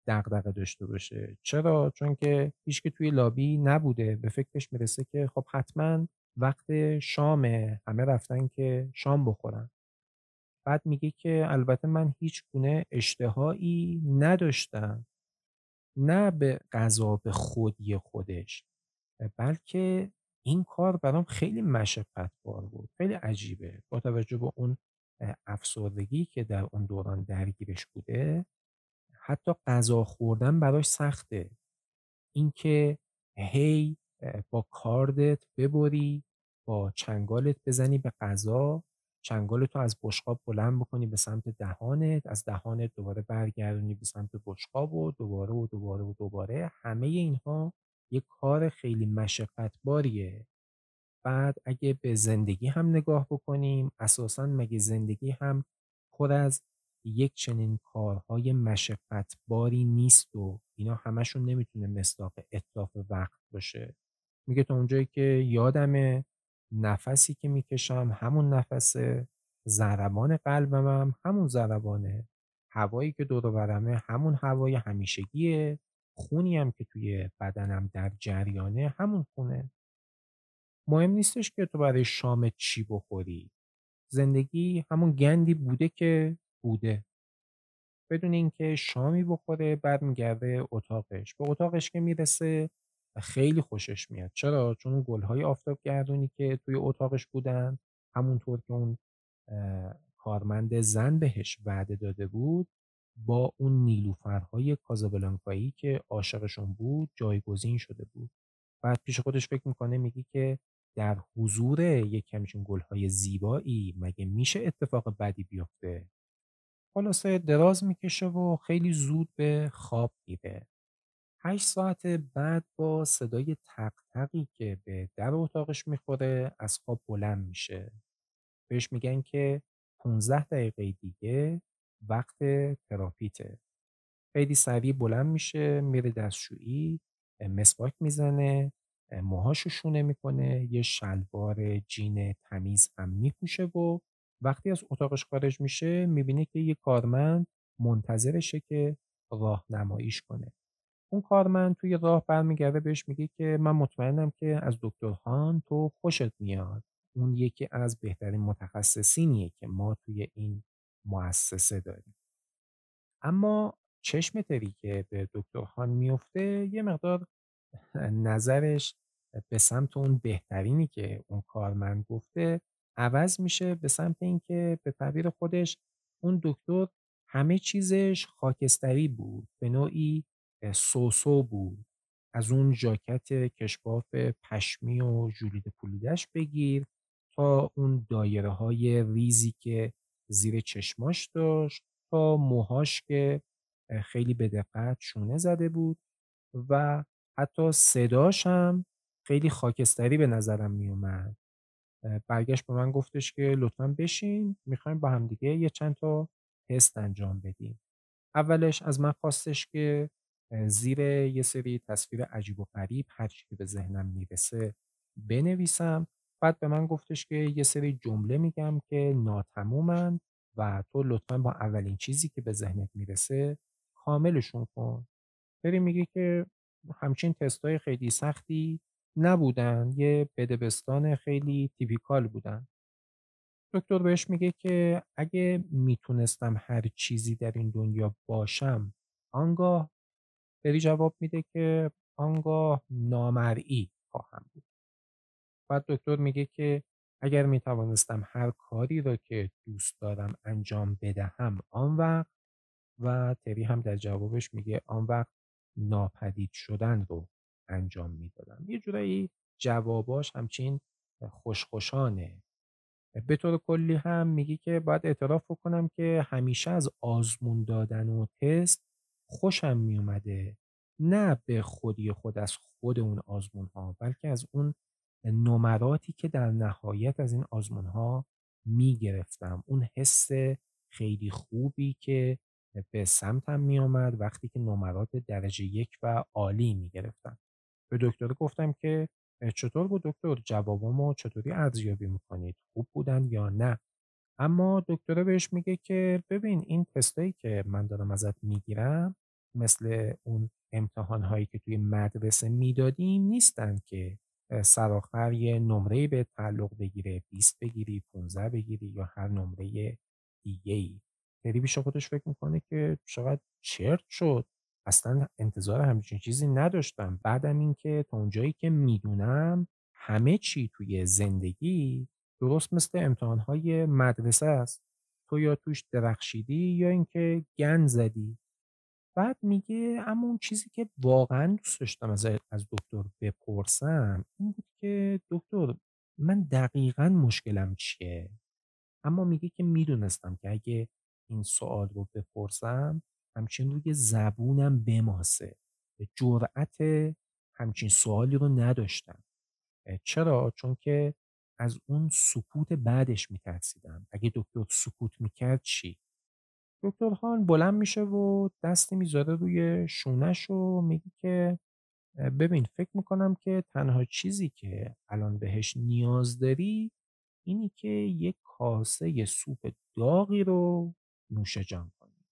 دغدغه داشته باشه. چرا؟ چون که هیچ که توی لابی نبوده. به فکرش می‌رسه که خب حتما وقت شامه همه رفتن که شام بخورن. بعد میگه که البته من هیچ گونه اشتهایی نداشتم. نه به غذا به خودی خودش بلکه این کار برام خیلی مشقتبار بود خیلی عجیبه. با توجه به اون افسردگی که در اون دوران درگیرش بوده حتی غذا خوردن براش سخته. اینکه هی با کاردت ببری با چنگالت بزنی به غذا چنگالت رو از بشقاب بلند بکنی به سمت دهانت از دهانت دوباره برگردونی به سمت بشقاب و دوباره و دوباره و دوباره. همه اینها یک کار خیلی مشقتباریه. بعد اگه به زندگی هم نگاه بکنیم اساسا مگه زندگی هم پر از یک چنین کارهای مشقتباری نیست و اینا همشون نمی‌تونه مصداق اتلاف وقت باشه؟ میگه تا اونجایی که یادمه نفسی که می‌کشم همون نفسه ضربان قلبم هم همون ضربانه هوایی که دور برمه همون هوای همیشگیه. خونی هم که توی بدنم در جریانه همون خونه. مهم نیستش که تو برای شام چی بخوری. زندگی همون گندی بوده که بوده. بدون اینکه شامی بخوره برمیگرده اتاقش. به اتاقش که می‌رسه خیلی خوشش میاد. چرا؟ چون اون گلهای آفتابگردونی که توی اتاقش بودن همونطور که اون کارمند زن بهش وعده داده بود با اون نیلوفرهای کازابلانکایی که عاشقشون بود جایگزین شده بود. بعد پیش خودش فکر می‌کنه میگی که در حضور یک همچین گلهای زیبایی مگه میشه اتفاق بدی بیفته؟ خلاصه دراز می‌کشه و خیلی زود به خواب میره. هشت ساعت بعد با صدای تق تقی که به در اتاقش می‌خوره از خواب بلند میشه. بهش میگن که 15 دقیقه دیگه وقت تراپیته. خیلی سریع بلند میشه میره دستشویی مسواک می‌زنه موهاشو شونه می‌کنه یه شلوار جین تمیز هم میپوشه و وقتی از اتاقش خارج میشه می‌بینه که یه کارمند منتظرشه که راهنماییش کنه. اون کارمند توی راه برمیگرده بهش میگه که من مطمئنم که از دکتر هان تو خوشت میاد. اون یکی از بهترین متخصصینیه که ما توی این مؤسسه داریم. اما چشم تری که به دکتر هان میفته یه مقدار نظرش به سمت اون بهترینی که اون کارمند گفته عوض میشه به سمت اینکه به تعبیر خودش اون دکتر همه چیزش خاکستری بود به نوعی سوسو بود. از اون ژاکت کشباف پشمی و ژولیده پولیدش بگیر تا اون دایره های ریزی که زیر چشماش داشت تا موهاش که خیلی به دقت شونه زده بود و حتی صداش هم خیلی خاکستری به نظرم می اومد. برگشت به من گفتش که لطفا بشین می‌خوایم با هم دیگه یه چند تا تست انجام بدیم. اولش از من خواستش که زیر یه سری تصویر عجیب و غریب هر چی که به ذهنم می‌رسه بنویسم بعد به من گفتش که یه سری جمله میگم که ناتمومن و تو لطفا با اولین چیزی که به ذهنت می‌رسه کاملشون کن. بری میگه که همچین تستای خیلی سختی نبودن یه بدبستان خیلی تیپیکال بودن. دکتر بهش میگه که اگه می‌تونستم هر چیزی در این دنیا باشم آنگاه بری جواب میده که آنگاه نامرئی خواهم بود. بعد دکتر میگه که اگر می‌توانستم هر کاری را که دوست دارم انجام بدهم آن وقت و تری هم در جوابش میگه آن وقت ناپدید شدن رو انجام می‌دادم. یه جورایی جواباش همچین خوشخوشانه. به طور کلی هم میگی که باید اعتراف بکنم که همیشه از آزمون دادن و تست خوشم میومده نه به خودی خود از خود اون آزمون ها بلکه از اون نمراتی که در نهایت از این آزمون ها می گرفتم اون حس خیلی خوبی که به سمتم می آمد وقتی که نمرات درجه یک و عالی می گرفتم به دکتر گفتم که چطور بود دکتر؟ جوابامو چطوری ارزیابی می‌کنید؟ خوب بودن یا نه؟ اما دکتره بهش میگه که ببین این تستایی که من دارم ازت می‌گیرم مثل اون امتحان هایی که توی مدرسه می‌دادیم نیستن که سراخر یه نمره به تعلق بگیره 20 بگیری 15 بگیری یا هر نمره دیگه ای تری بیش خودش فکر می‌کنه که چقدر چرت شد. اصلا انتظار همچین چیزی نداشتم. بعدم اینکه تا اونجایی که می‌دونم همه چی توی زندگی درست مثل امتحانهای مدرسه است. تو یا توش درخشیدی یا اینکه گن زدی. بعد میگه اما اون چیزی که واقعا دوست داشتم از از دکتر بپرسم این بود که دکتر من دقیقا مشکلم چیه اما میگه که می‌دونستم که اگه این سوال رو بپرسم همچین روی زبونم بماسه جرأت همچین سوالی رو نداشتم چرا؟ چون که از اون سکوت بعدش میترسیدم اگه دکتر سکوت می‌کرد چی؟ دکتر خان بلند میشه و دستی می‌ذاره روی شونش و میگه که ببین فکر می‌کنم که تنها چیزی که الان بهش نیاز داری اینی که یک کاسه سوپ داغی رو نوش جان کنی.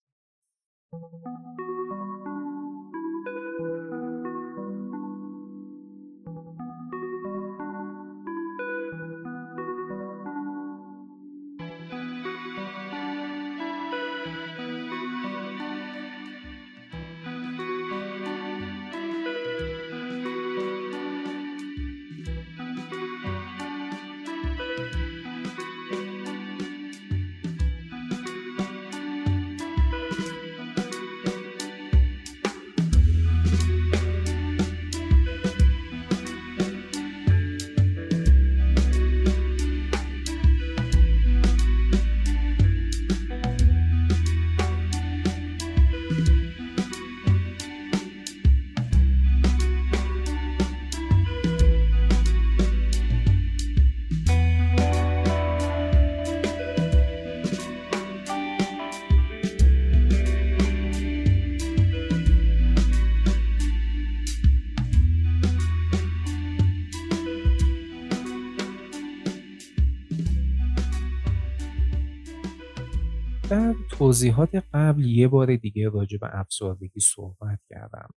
توضیحات قبل یه بار دیگه راجع به افسردگی صحبت کردم.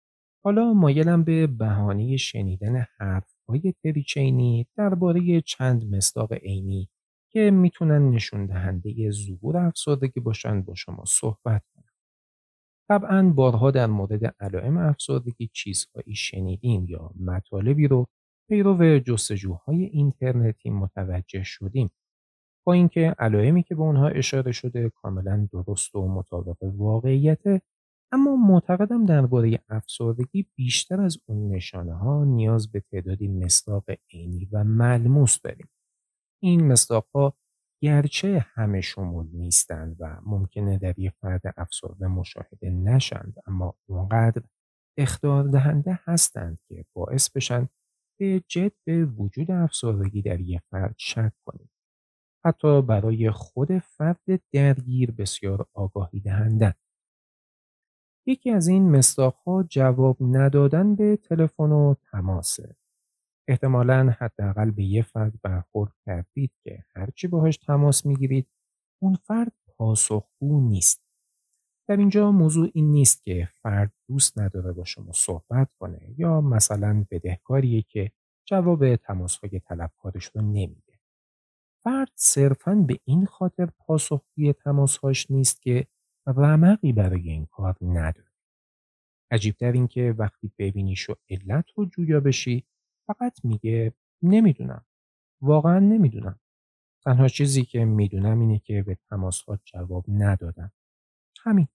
حالا مایلم به بهانه شنیدن حرفهای تریچینی درباره چند مصداق عینی که می‌تونن نشون دهنده ظهور افسردگی باشن با شما صحبت کنم. طبعا بارها در مورد علائم افسردگی چیزهایی شنیدیم یا مطالبی رو پیرو جستجوهای اینترنتی متوجه شدیم اینکه علائمی که به اونها اشاره شده کاملا درست و مطابق واقعیته اما معتقدم درباره افسردگی بیشتر از اون نشانه ها نیاز به تعدادی مصداق عینی و ملموس داریم این مصداق ها گرچه همه شمول نیستند و ممکنه در یک فرد افسرده مشاهده نشند اما اونقدر اختار دهنده هستند که باعث بشن به جد به وجود افسردگی در یک فرد شک کنید. حتی برای خود فرد درگیر بسیار آگاهی دهنده. یکی از این ها جواب ندادن به تلفن و تماسه. احتمالا حداقل به یه فرد برخورد کردید که هرچی باهاش تماس می‌گیرید اون فرد پاسخگو نیست. در اینجا موضوع این نیست که فرد دوست نداره با شما صحبت کنه یا مثلا بدهکاریه که جواب تماسهای طلبکارش رو نمیده. فرد صرفا به این خاطر پاسخگوی تماسهاش نیست که رمقی برای این کار نداره. عجیبتر این که وقتی ببینیش و علت رو جویا بشی فقط میگه نمی‌دونم. واقعا نمی‌دونم. تنها چیزی که می‌دونم اینه که به تماسها جواب ندادم. همین.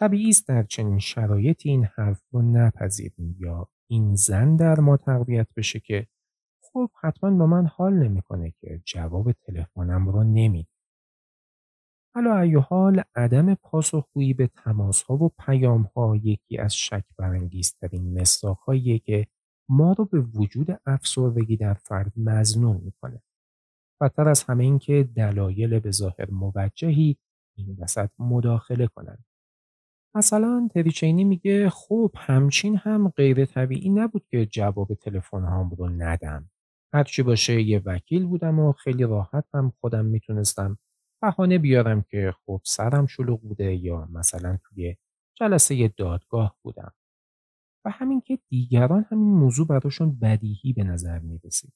طبیعی است در چنین شرایطی این حرف رو نپذیریم یا این زن در ما تقویت بشه که خب حتما با من حال نمی‌کنه که جواب تلفنم رو نمیده. حالا ای حال عدم پاسخگویی به تماس ها و پیام ها یکی از شک برانگیزترین مصداقهاییه که ما رو به وجود افسردگی در فرد مزنون می‌کنه. بدتر از همه این که دلایل به ظاهر موجهی این وسط مداخله کنند. مثلا تریچینی میگه خب همچین هم غیر طبیعی نبود که جواب تلفن هام رو ندم. هرچی باشه یه وکیل بودم و خیلی راحت هم خودم می‌تونستم بهانه بیارم که خب سرم شلوغ بوده یا مثلا توی جلسه دادگاه بودم. و همین که دیگران همین موضوع براشون بدیهی به نظر می‌رسید.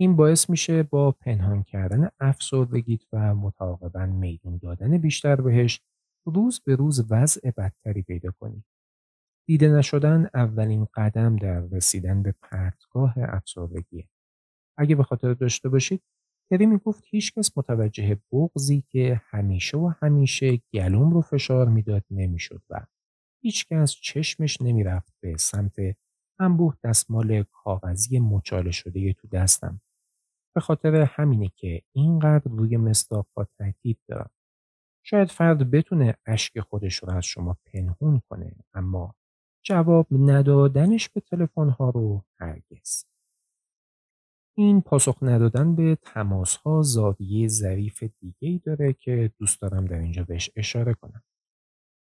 این باعث میشه با پنهان کردن افسردگیت و متعاقبا میدون دادن بیشتر بهش روز به روز وضع بدتری پیدا کنی. دیده نشدن اولین قدم در رسیدن به پرتگاه افسردگیه. اگه به خاطر داشته باشید تری می‌گفت هیچکس متوجه بغزی که همیشه و همیشه گلوم رو فشار می‌داد نمی‌شد و هیچکس چشمش نمی‌رفت به سمت انبوه دستمال کاغذی مچاله شده تو دستم. به خاطر همینه که اینقدر روی مصداقها تاکید دارم. شاید فرد بتونه اشک خودش رو از شما پنهون کنه اما جواب ندادنش به تلفن ها رو هرگز. این پاسخ ندادن به تماس ها زاویه ظریف دیگه ای داره که دوست دارم در اینجا بهش اشاره کنم.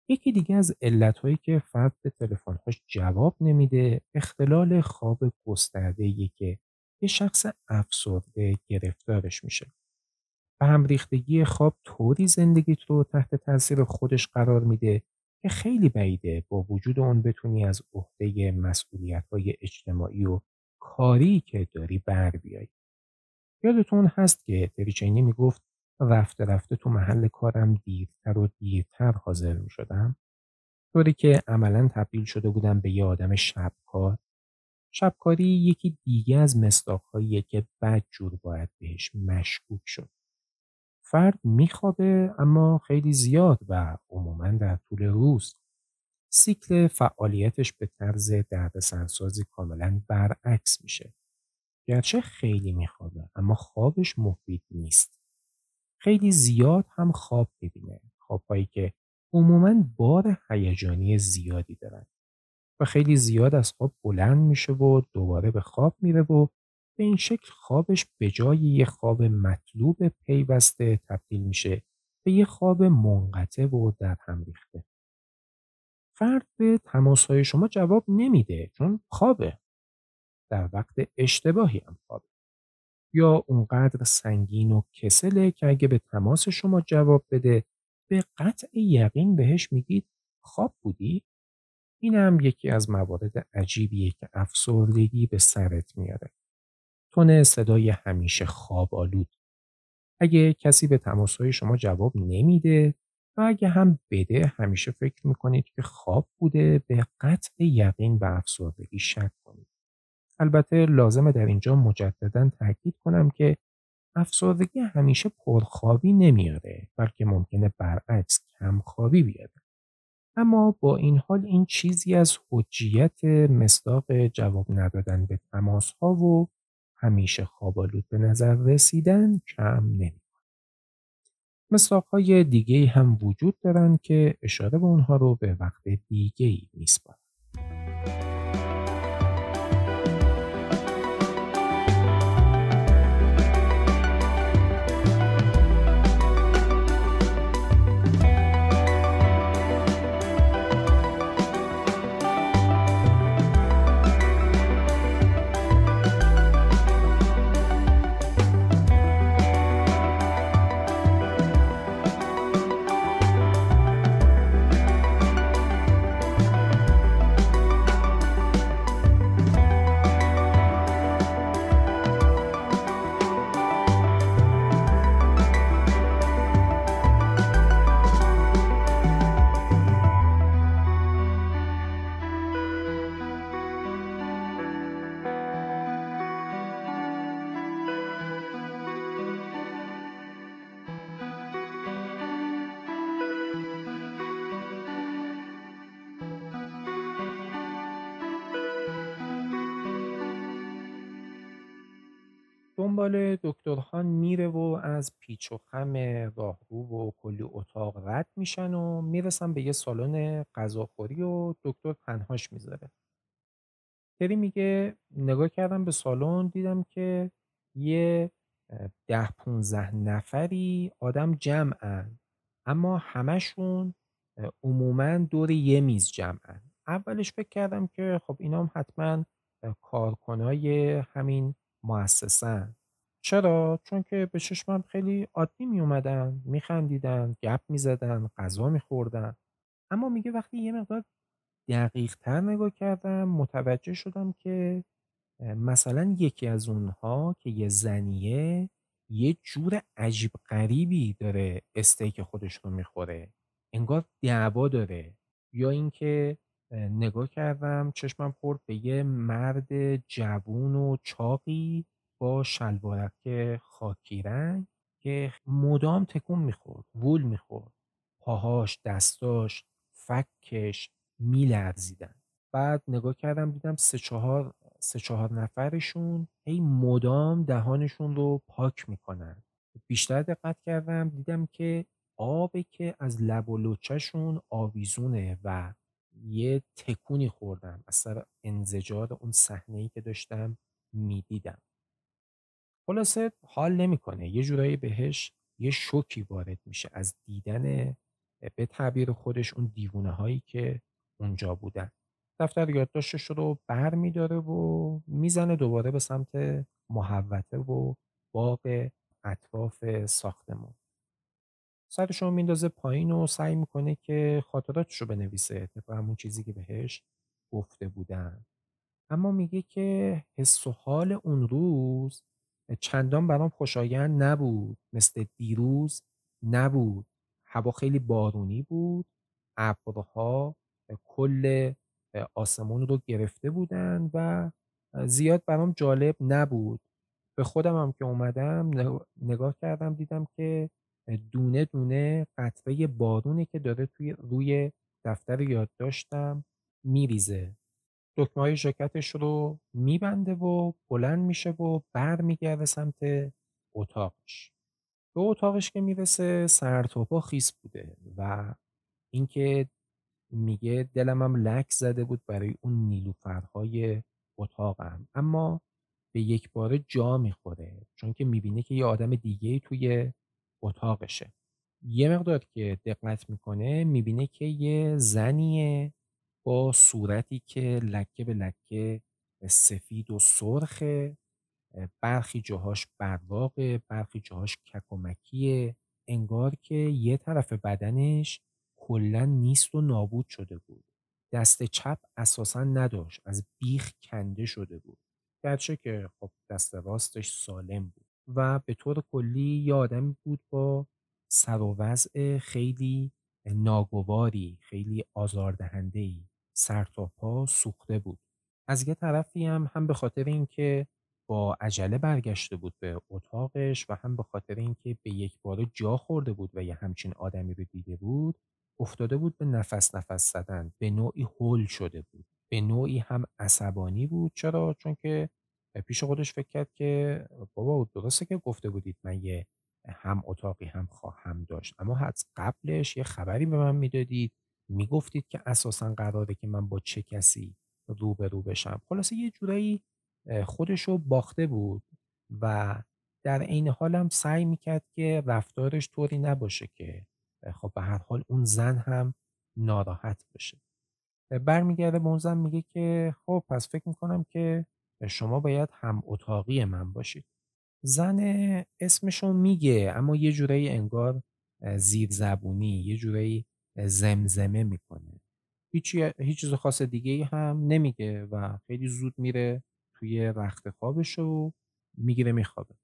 یکی دیگه از علتهایی که فرد به تلفن‌هاش جواب نمیده اختلال خواب گسترده که یه شخص افسرده گرفتارش میشه. و هم ریختگی خواب طوری زندگیت رو تحت تاثیر خودش قرار میده که خیلی بعیده با وجود اون بتونی از عهده مسئولیت های اجتماعی و کاری که داری بر بیای. یادتون هست که تریچینی می‌گفت رفته رفته تو محل کارم دیرتر و دیرتر حاضر می شدم طوری که عملا تبدیل شده بودم به یه آدم شبکار. شبکاری یکی دیگه از مصداقهاییه که بد جور باید بهش مشکوک شد. فرد میخوابه اما خیلی زیاد و عموما در طول روز. سیکل فعالیتش به طرز درد سرسازی کاملا برعکس میشه. گرچه خیلی میخوابه اما خوابش مفید نیست. خیلی زیاد هم خواب می‌بینه. خوابهایی که عموما بار هیجانی زیادی دارن. و خیلی زیاد از خواب بلند میشه و دوباره به خواب میره و به این شکل خوابش به جای یه خواب مطلوب پیوسته تبدیل میشه به یه خواب منقطع و در هم ریخته. فرد به تماسهای شما جواب نمیده چون خوابه. در وقت اشتباهی هم خوابه. یا اونقدر سنگین و کسله که اگه به تماس شما جواب بده به قطع یقین بهش میگید خواب بودی؟ این هم یکی از موارد عجیبیه که افسردگی به سرت میاره. تون صدای همیشه خواب آلود. اگه کسی به تماسهای شما جواب نمیده و اگه هم بده همیشه فکر می‌کنید که خواب بوده به قطع یقین به افسردگی شک کنید. البته لازمه در اینجا مجددا تاکید کنم که افسردگی همیشه پرخوابی نمیاره بلکه ممکنه برعکس کمخوابی بیاره. اما با این حال این چیزی از حجیت مصداق جواب ندادن به تماس ها و همیشه خوابالود به نظر رسیدن کم نمی مصداق های دیگه هم وجود دارن که اشاره به اونها رو به وقت دیگه ای میسپارم. دنبال دکتر خان میره و از پیچ و خم راهرو و کلی اتاق رد میشن و می‌رسن به یه سالن غذاخوری و دکتر تنهاش می‌ذاره. تری میگه نگاه کردم به سالن دیدم که یه ده 15 نفری آدم جمعن. اما همشون عموما دور یه میز جمعن. اولش فکر کردم که خب اینا هم حتما کارکنای همین مؤسسن. چرا؟ چون که به چشمم خیلی عادی می اومدن میخندیدن گپ می‌زدن غذا میخوردن. اما میگه وقتی یه مقدار دقیق تر نگاه کردم متوجه شدم که مثلا یکی از اونها که یه زنیه یه جور عجیب غریبی داره استیک خودش رو می‌خوره. انگار دعوا داره. یا اینکه نگاه کردم چشمم خورد به یه مرد جوون و چاقی. با شلوارک خاکی رنگ که مدام تکون می‌خورد وول می‌خورد. پاهاش دستاش فکش میلرزیدن. بعد نگاه کردم دیدم سه چهار سه چهار نفرشون هی مدام دهانشون رو پاک می‌کنن. بیشتر دقت کردم دیدم که آبی که از لب و لوچهشون آویزونه و یه تکونی خوردم. از سر انزجار اون صحنه که داشتم می‌دیدم. خلاصه حال نمی‌کنه. یه جورایی بهش یه شوکی وارد میشه از دیدن به تعبیر خودش اون دیوونه هایی که اونجا بودن. دفتر یادداشتش رو بر میداره و می‌زنه دوباره به سمت محوطه و باغ اطراف ساختمون. سرش رو میندازه پایین و سعی می‌کنه که خاطراتش رو بنویسه. طبق همون چیزی که بهش گفته بودن. اما میگه که حس و حال اون روز چندان برام خوشایند نبود. مثل دیروز نبود. هوا خیلی بارونی بود. ابرها کل آسمون رو گرفته بودن و زیاد برام جالب نبود. به خودم هم که اومدم نگاه کردم دیدم که دونه دونه قطره بارونی که داره توی روی دفتر یادداشتم میریزه. دکمه های ژاکتش رو میبنده و بلند میشه و برمیگرده سمت اتاقش. به اتاقش که می‌رسه سر تا خیس بوده و اینکه میگه دلم هم لک زده بود برای اون نیلوفرهای اتاقم. اما به یک بار جا می‌خوره چون که می‌بینه که یه آدم دیگه توی اتاقشه. یه مقدار که دقت می‌کنه می‌بینه که یه زنیه با صورتی که لکه به لکه سفید و سرخه برخی جاهاش براقه، برخی جاهاش کک و مکیه، انگار که یه طرف بدنش کلا نیست و نابود شده بود. دست چپ اساسا نداشت، از بیخ کنده شده بود. گرچه که خب دست راستش سالم بود و به طور کلی یه آدمی بود با سر و وضع خیلی ناگواری، خیلی آزاردهنده‌ای، سر سوخته بود. از یه طرفی هم هم به خاطر اینکه با عجله برگشته بود به اتاقش و هم به خاطر اینکه به یک باره جا خورده بود و یه همچین آدمی رو دیده بود افتاده بود به نفس نفس زدن. به نوعی هول شده بود. به نوعی هم عصبانی بود. چرا؟ چون که پیش خودش فکر کرد که بابا درسته که گفته بودید من یه هم اتاقی هم خواهم داشت. اما از قبلش یه خبری به من می‌دادید می‌گفتید که اساسا قراره که من با چه کسی روبرو بشم. خلاصه یه جورایی خودش رو باخته بود و در عین هم سعی می‌کرد که رفتارش طوری نباشه که خب به هر حال اون زن هم ناراحت بشه. برمیگرده به اون زن میگه که خب پس فکر می‌کنم که شما باید هم اتاقی من باشید. زن اسمشو میگه اما یه جورایی انگار زیر زبونی یه جورایی زمزمه می‌کنه. هیچی هیچ چیز خاص دیگه هم نمیگه و خیلی زود میره توی رخت خوابش و می‌گیره میخوابه.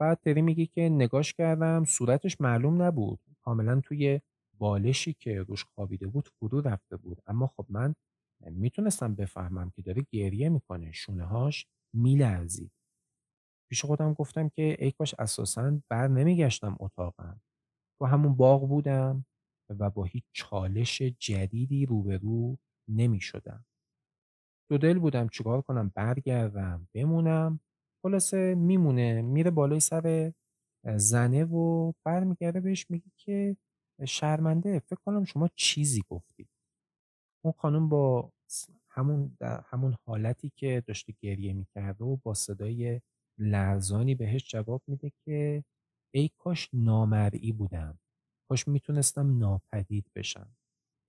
بعد تری میگه که نگاش کردم صورتش معلوم نبود. کاملا توی بالشی که روش خوابیده بود فرو رفته بود. اما خب من می‌تونستم بفهمم که داره گریه می‌کنه. شونه هاش میلرزید. پیش خودم گفتم که ای کاش اساسا بر نمیگشتم اتاقم. تو همون باغ بودم. و با هیچ چالش جدیدی روبرو نمی شدم. دو دل بودم چیکار کنم برگردم بمونم. خلاصه میمونه میره بالای سر زنه و برمیگرده بهش میگه که شرمنده فکر کنم شما چیزی گفتی. اون خانم با همون همون حالتی که داشته گریه می‌کرده و با صدای لرزانی بهش جواب میده که ای کاش نامرئی بودم. کاش می‌تونستم ناپدید بشم.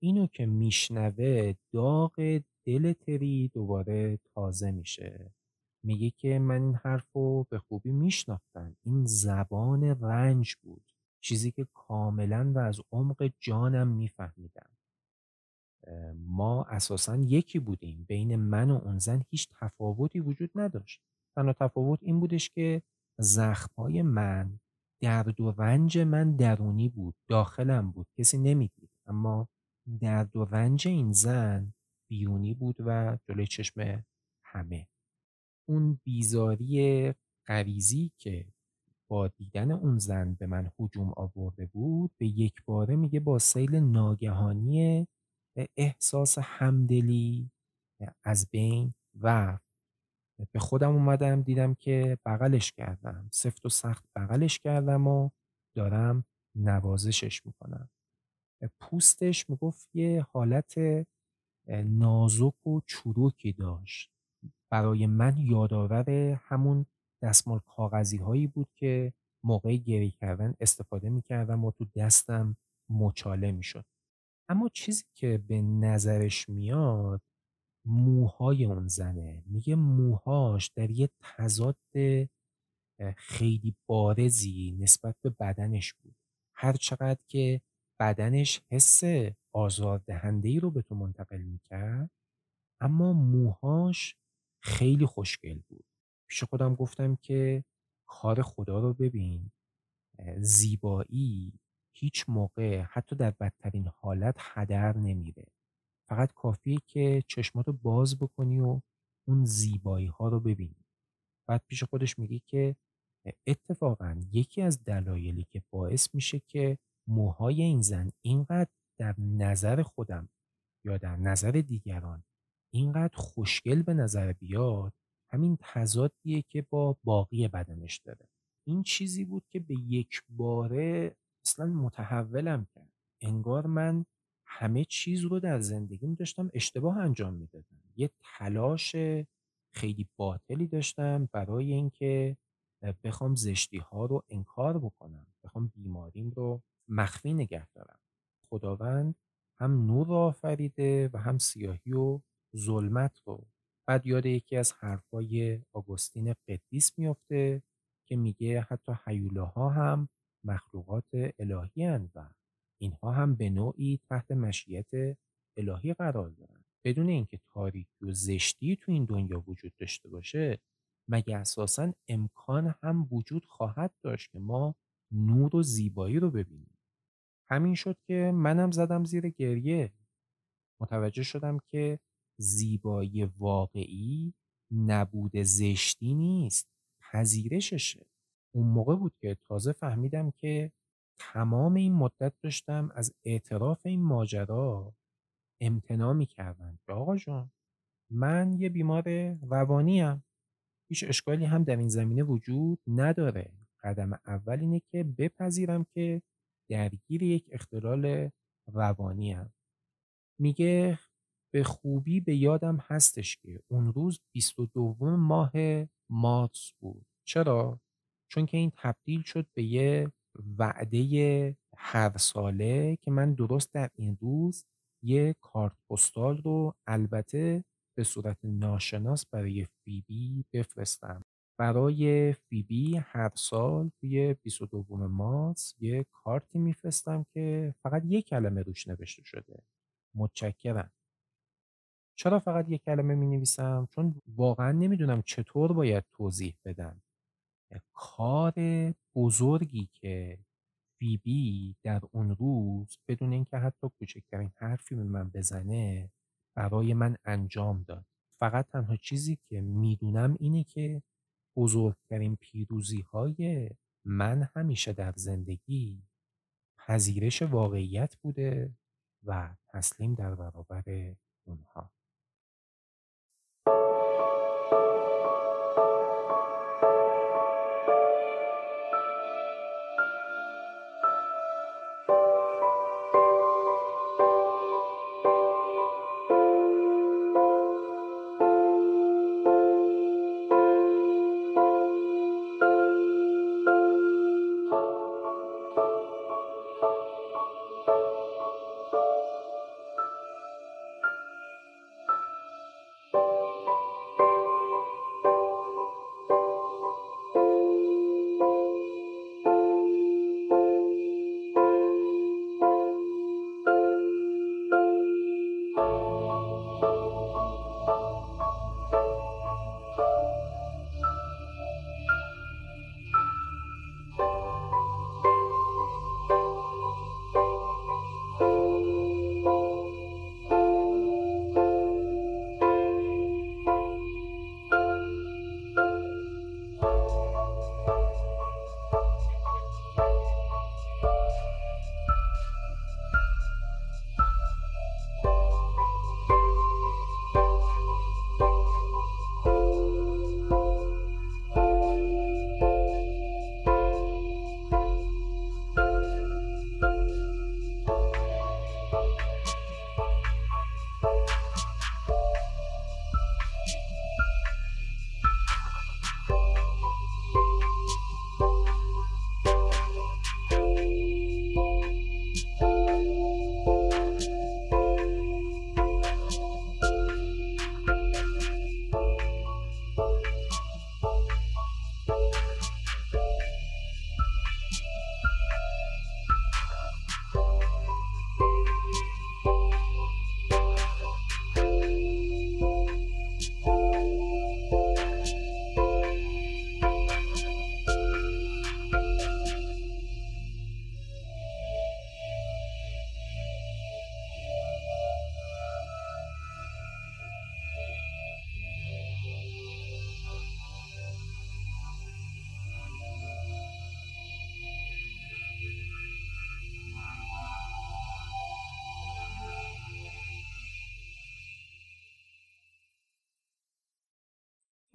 اینو که میشنوه داغ دل تری دوباره تازه میشه. میگه که من این حرف رو به خوبی میشناختم. این زبان رنج بود. چیزی که کاملا و از عمق جانم میفهمیدم. ما اساسا یکی بودیم. بین من و اون زن هیچ تفاوتی وجود نداشت. تنها تفاوت این بودش که زخمای من درد و رنج من درونی بود داخلم بود کسی نمی‌دید. اما درد و رنج این زن بیرونی بود و جلوی چشم همه. اون بیزاری غریزی که با دیدن اون زن به من هجوم آورده بود به یک باره میگه با سیل ناگهانی احساس همدلی از بین و به خودم اومدم دیدم که بغلش کردم. سفت و سخت بغلش کردم و دارم نوازشش می‌کنم. پوستش می‌گفت یه حالت نازک و چروکی داشت. برای من یادآور همون دستمال کاغذی هایی بود که موقع گری کردن استفاده می‌کردم و تو دستم مچاله می‌شد. اما چیزی که به نظرش میاد موهای اون زنه. میگه موهاش در یه تضاد خیلی بارزی نسبت به بدنش بود. هر چقدر که بدنش حس آزاردهنده ای رو به تو منتقل می‌کرد اما موهاش خیلی خوشگل بود. پیش خودم گفتم که کار خدا رو ببین. زیبایی هیچ موقع حتی در بدترین حالت هدر نمیره. فقط کافیه که چشماتو باز بکنی و اون زیبایی ها رو ببینی. بعد پیش خودش میگه که اتفاقا یکی از دلایلی که باعث میشه که موهای این زن اینقدر در نظر خودم یا در نظر دیگران اینقدر خوشگل به نظر بیاد همین تضادیه که با باقی بدنش داره. این چیزی بود که به یک باره اصلا متحولم کرد. انگار من همه چیز رو در زندگیم داشتم اشتباه انجام می‌دادم. یه تلاش خیلی باطلی داشتم برای اینکه بخوام زشتی ها رو انکار بکنم بخوام بیماریم رو مخفی نگه دارم. خداوند هم نور رو آفریده و هم سیاهی و ظلمت رو. بعد یاد یکی از حرفای آگوستین قدیس میفته که میگه حتی حیولاها هم مخلوقات الهی هن و اینها هم به نوعی تحت مشیت الهی قرار دارن. بدون اینکه تاریکی و زشتی تو این دنیا وجود داشته باشه مگه اساسا امکان هم وجود خواهد داشت که ما نور و زیبایی رو ببینیم؟ همین شد که منم زدم زیر گریه. متوجه شدم که زیبایی واقعی نبود زشتی نیست پذیرششه. اون موقع بود که تازه فهمیدم که تمام این مدت داشتم از اعتراف این ماجرا امتناع می‌کردم که آقا جان من یه بیمار روانیم هیچ اشکالی هم در این زمینه وجود نداره قدم اول اینه که بپذیرم که درگیر یک اختلال روانی هم. میگه به خوبی به یادم هستش که اون روز 22 ماه مارس بود چرا؟ چون که این تبدیل شد به یه وعده هر ساله که من درست در این روز یه کارت پستال رو البته به صورت ناشناس برای فیبی بفرستم. برای فیبی هر سال توی 22 مارس یه کارتی میفرستم که فقط یک کلمه روش نوشته شده. متشکرم. چرا فقط یک کلمه می نویسم؟ چون واقعا نمی‌دونم چطور باید توضیح بدم. کار بزرگی که فیبی در اون روز بدون اینکه حتی کوچکترین حرفی به من بزنه برای من انجام داد. فقط تنها چیزی که می‌دونم اینه که بزرگترین پیروزی های من همیشه در زندگی پذیرش واقعیت بوده و تسلیم در برابر اونها.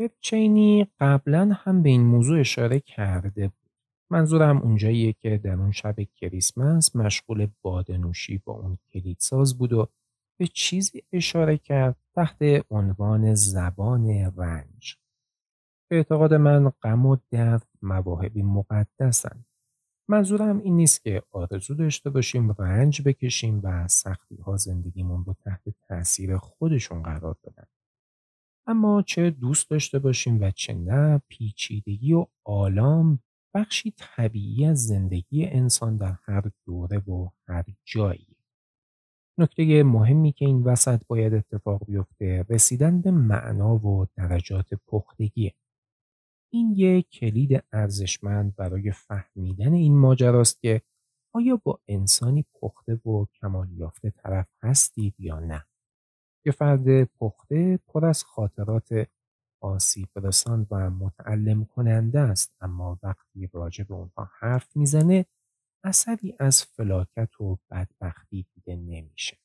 چینی قبلا هم به این موضوع اشاره کرده بود. منظورم اونجاییه که در اون شب کریسمس مشغول بادنوشی با اون کلیدساز بود و به چیزی اشاره کرد تحت عنوان زبان رنج. به اعتقاد من غم و درد مواهبی مقدسن. منظورم این نیست که آرزو داشته باشیم رنج بکشیم و سختی ها زندگیمون رو تحت تاثیر خودشون قرار بدن. اما چه دوست داشته باشیم و چه نه پیچیدگی و آلام بخشی طبیعی از زندگی انسان در هر دوره و هر جایی. نکته مهمی که این وسط باید اتفاق بیفته رسیدن به معنا و درجات پختگیه. این یک کلید ارزشمند برای فهمیدن این ماجراست که آیا با انسانی پخته و کمال یافته طرف هستید یا نه؟ یه فرد پخته پر از خاطرات آسیب رسان و متعلم کننده است اما وقتی راجع به اونها حرف می‌زنه اثری از فلاکت و بدبختی دیده نمیشه.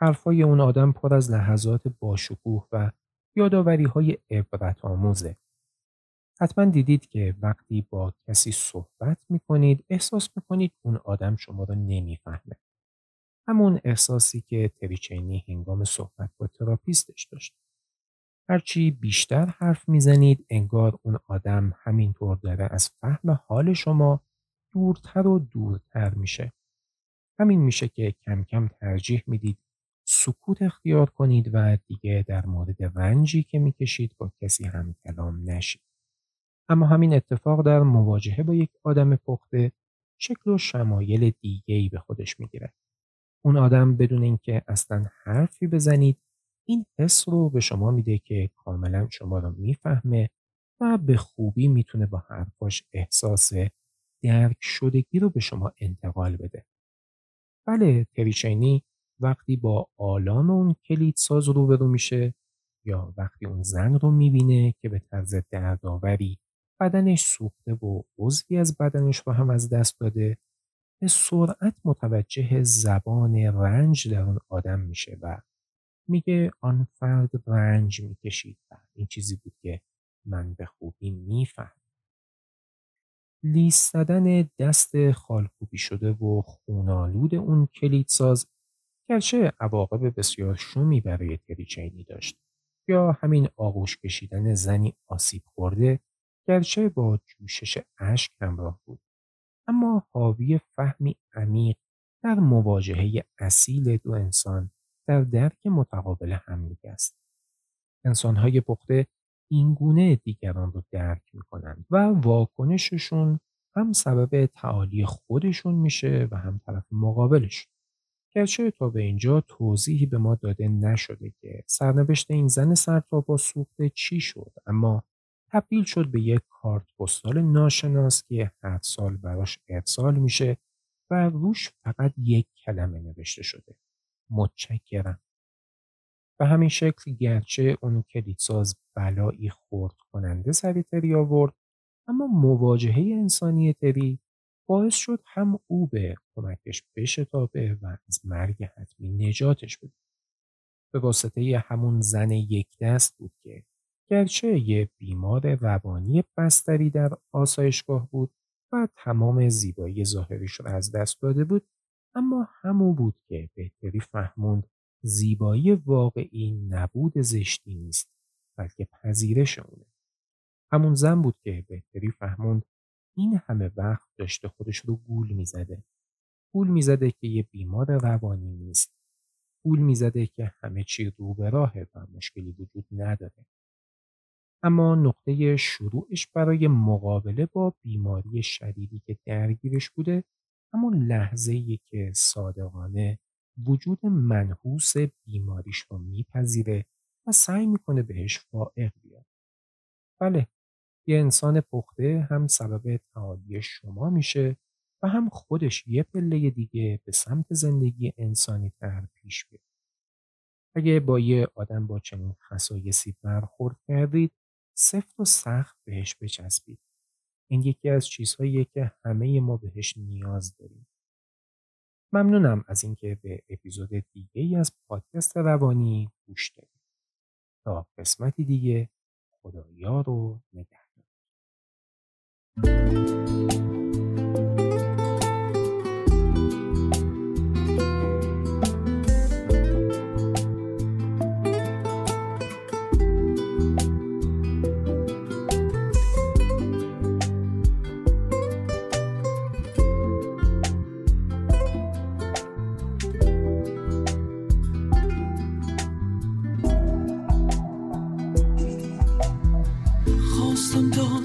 حرفای اون آدم پر از لحظات باشکوه و یاداوری های عبرت آموزه. حتما دیدید که وقتی با کسی صحبت می‌کنید احساس می‌کنید اون آدم شما رو نمی‌فهمه. همون احساسی که تریچینی هنگام صحبت با تراپیستش داشت. هرچی بیشتر حرف می‌زنید انگار اون آدم همینطور داره از فهم حال شما دورتر و دورتر میشه. همین میشه که کم کم ترجیح می‌دید سکوت اختیار کنید و دیگه در مورد رنجی که می‌کشید با کسی هم کلام نشید. اما همین اتفاق در مواجهه با یک آدم پخته شکل و شمایل دیگه ای به خودش می‌گیره. اون آدم بدون اینکه اصلا حرفی بزنید این حس رو به شما میده که کاملا شما رو می‌فهمه و به خوبی می‌تونه با حرفاش احساس درک شدگی رو به شما انتقال بده. بله تریچینی وقتی با آلام اون کلید ساز روبرو میشه یا وقتی اون زن رو می‌بینه که به طرز دردآوری بدنش سوخته و عضوی از بدنش رو هم از دست داده به سرعت متوجه زبان رنج در اون آدم میشه و میگه آن فرد رنج می‌کشید و این چیزی بود که من به خوبی میفهم. لیست زدن دست خالکوبی شده و خونالود اون کلیدساز گرچه عواقب بسیار شومی برای تریچینی داشت یا همین آغوش کشیدن زنی آسیب خورده گرچه با جوشش اشک همراه بود اما حاوی فهمی عمیق در مواجهه اصیل دو انسان در درک متقابل همدیگه است. انسانهای پخته این گونه دیگران رو درک می‌کنند و واکنششون هم سبب تعالی خودشون میشه و هم طرف مقابلش. گرچه تا به اینجا توضیحی به ما داده نشده که سرنوشت این زن با سوخته چی شد اما تبدیل شد به یک کارت پستال ناشناس که هر سال براش ارسال میشه و روش فقط یک کلمه نوشته شده. متشکرم. به همین شکل گرچه اون کلیدساز بلایی خورد کننده سری تری آورد اما مواجهه انسانی تری باعث شد هم او به کمکش بشتابه و از مرگ حتمی نجاتش بده. به واسطه همون زن یک دست بود که گرچه یه بیمار روانی بستری در آسایشگاه بود و تمام زیبایی ظاهریش رو از دست داده بود اما همو بود که بهتری فهموند زیبایی واقعی نبود زشتی نیست بلکه پذیرش اونه. همون زن بود که بهتری فهموند این همه وقت داشته خودش رو گول می‌زده. گول می‌زده که یه بیمار روانی نیست. گول می‌زده که همه چی رو به راهه و مشکلی وجود نداره. اما نقطه شروعش برای مقابله با بیماری شدیدی که درگیرش بوده همون لحظه که صادقانه وجود منحوس بیماریش رو میپذیره و سعی می‌کنه بهش فائق بیاد. بله یه انسان پخته هم سبب تعالی شما میشه و هم خودش یه پله دیگه به سمت زندگی انسانی تر پیش بیاد. اگه با یه آدم با چنین خصایصی برخورد کردید سفت و سخت بهش بچسبید. این یکی از چیزهاییه که همه ما بهش نیاز داریم. ممنونم از اینکه به اپیزود دیگه ای از پادکست روانی گوش دادید. تا قسمتی دیگه خدایا رو نگهدار.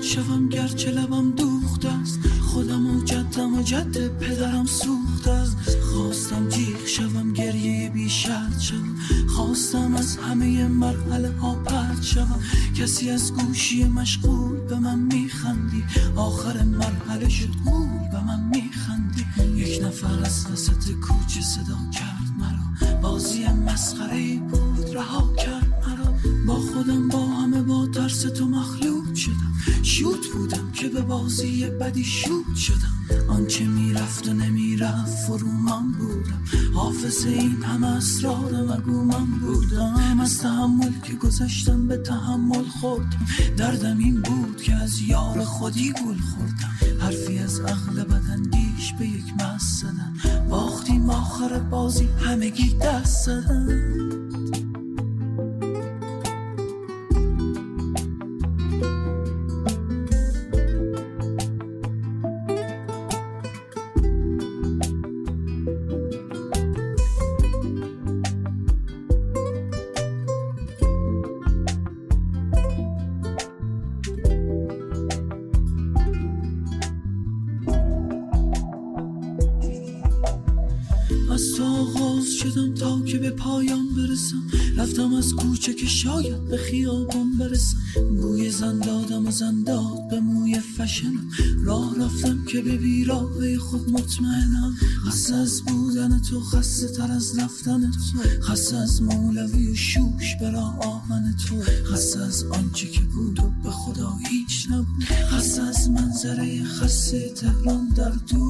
شوم گرچه لبم دوخت است. خودم و جدم و جد پدرم سوخت است. خواستم جیغ شوم گریه بی شرط شوم. خواستم از همه مرحله ها پرد شوم. کسی از گوشی مشغول به من میخندی آخر مرحله شد گول به من میخندی یک نفر از وسط کوچه صدا کرد مرا. بازی مسخره بود رها کرد مرا. با خودم با همه با ترس تو مخلوط شدم. شوت بودم که به بازی بدی شوت شدم. آنچه می‌رفت و نمی‌رفت فرو من بودم. حافظ این همه اسرار مگو من بودم. از تحمل که گذشتم به تحمل خوردم. دردم این بود که از یار خودی گل خوردم. حرفی از عقل بدندیش به یک مست زدن. باختیم آخر بازی همگی دست زدن. به خیابان برسم. بوی زن دادم و زن داد به موی فشنم. راه رفتم که به بیراه خود مطمئنم. خسته از بودن تو خسته تر از رفتن تو. خسته از مولوی و شوش برا آهن تو. خسته از آنچه که بود و به خدا هیچ نبود. خسته از منظره خسته تهران در دود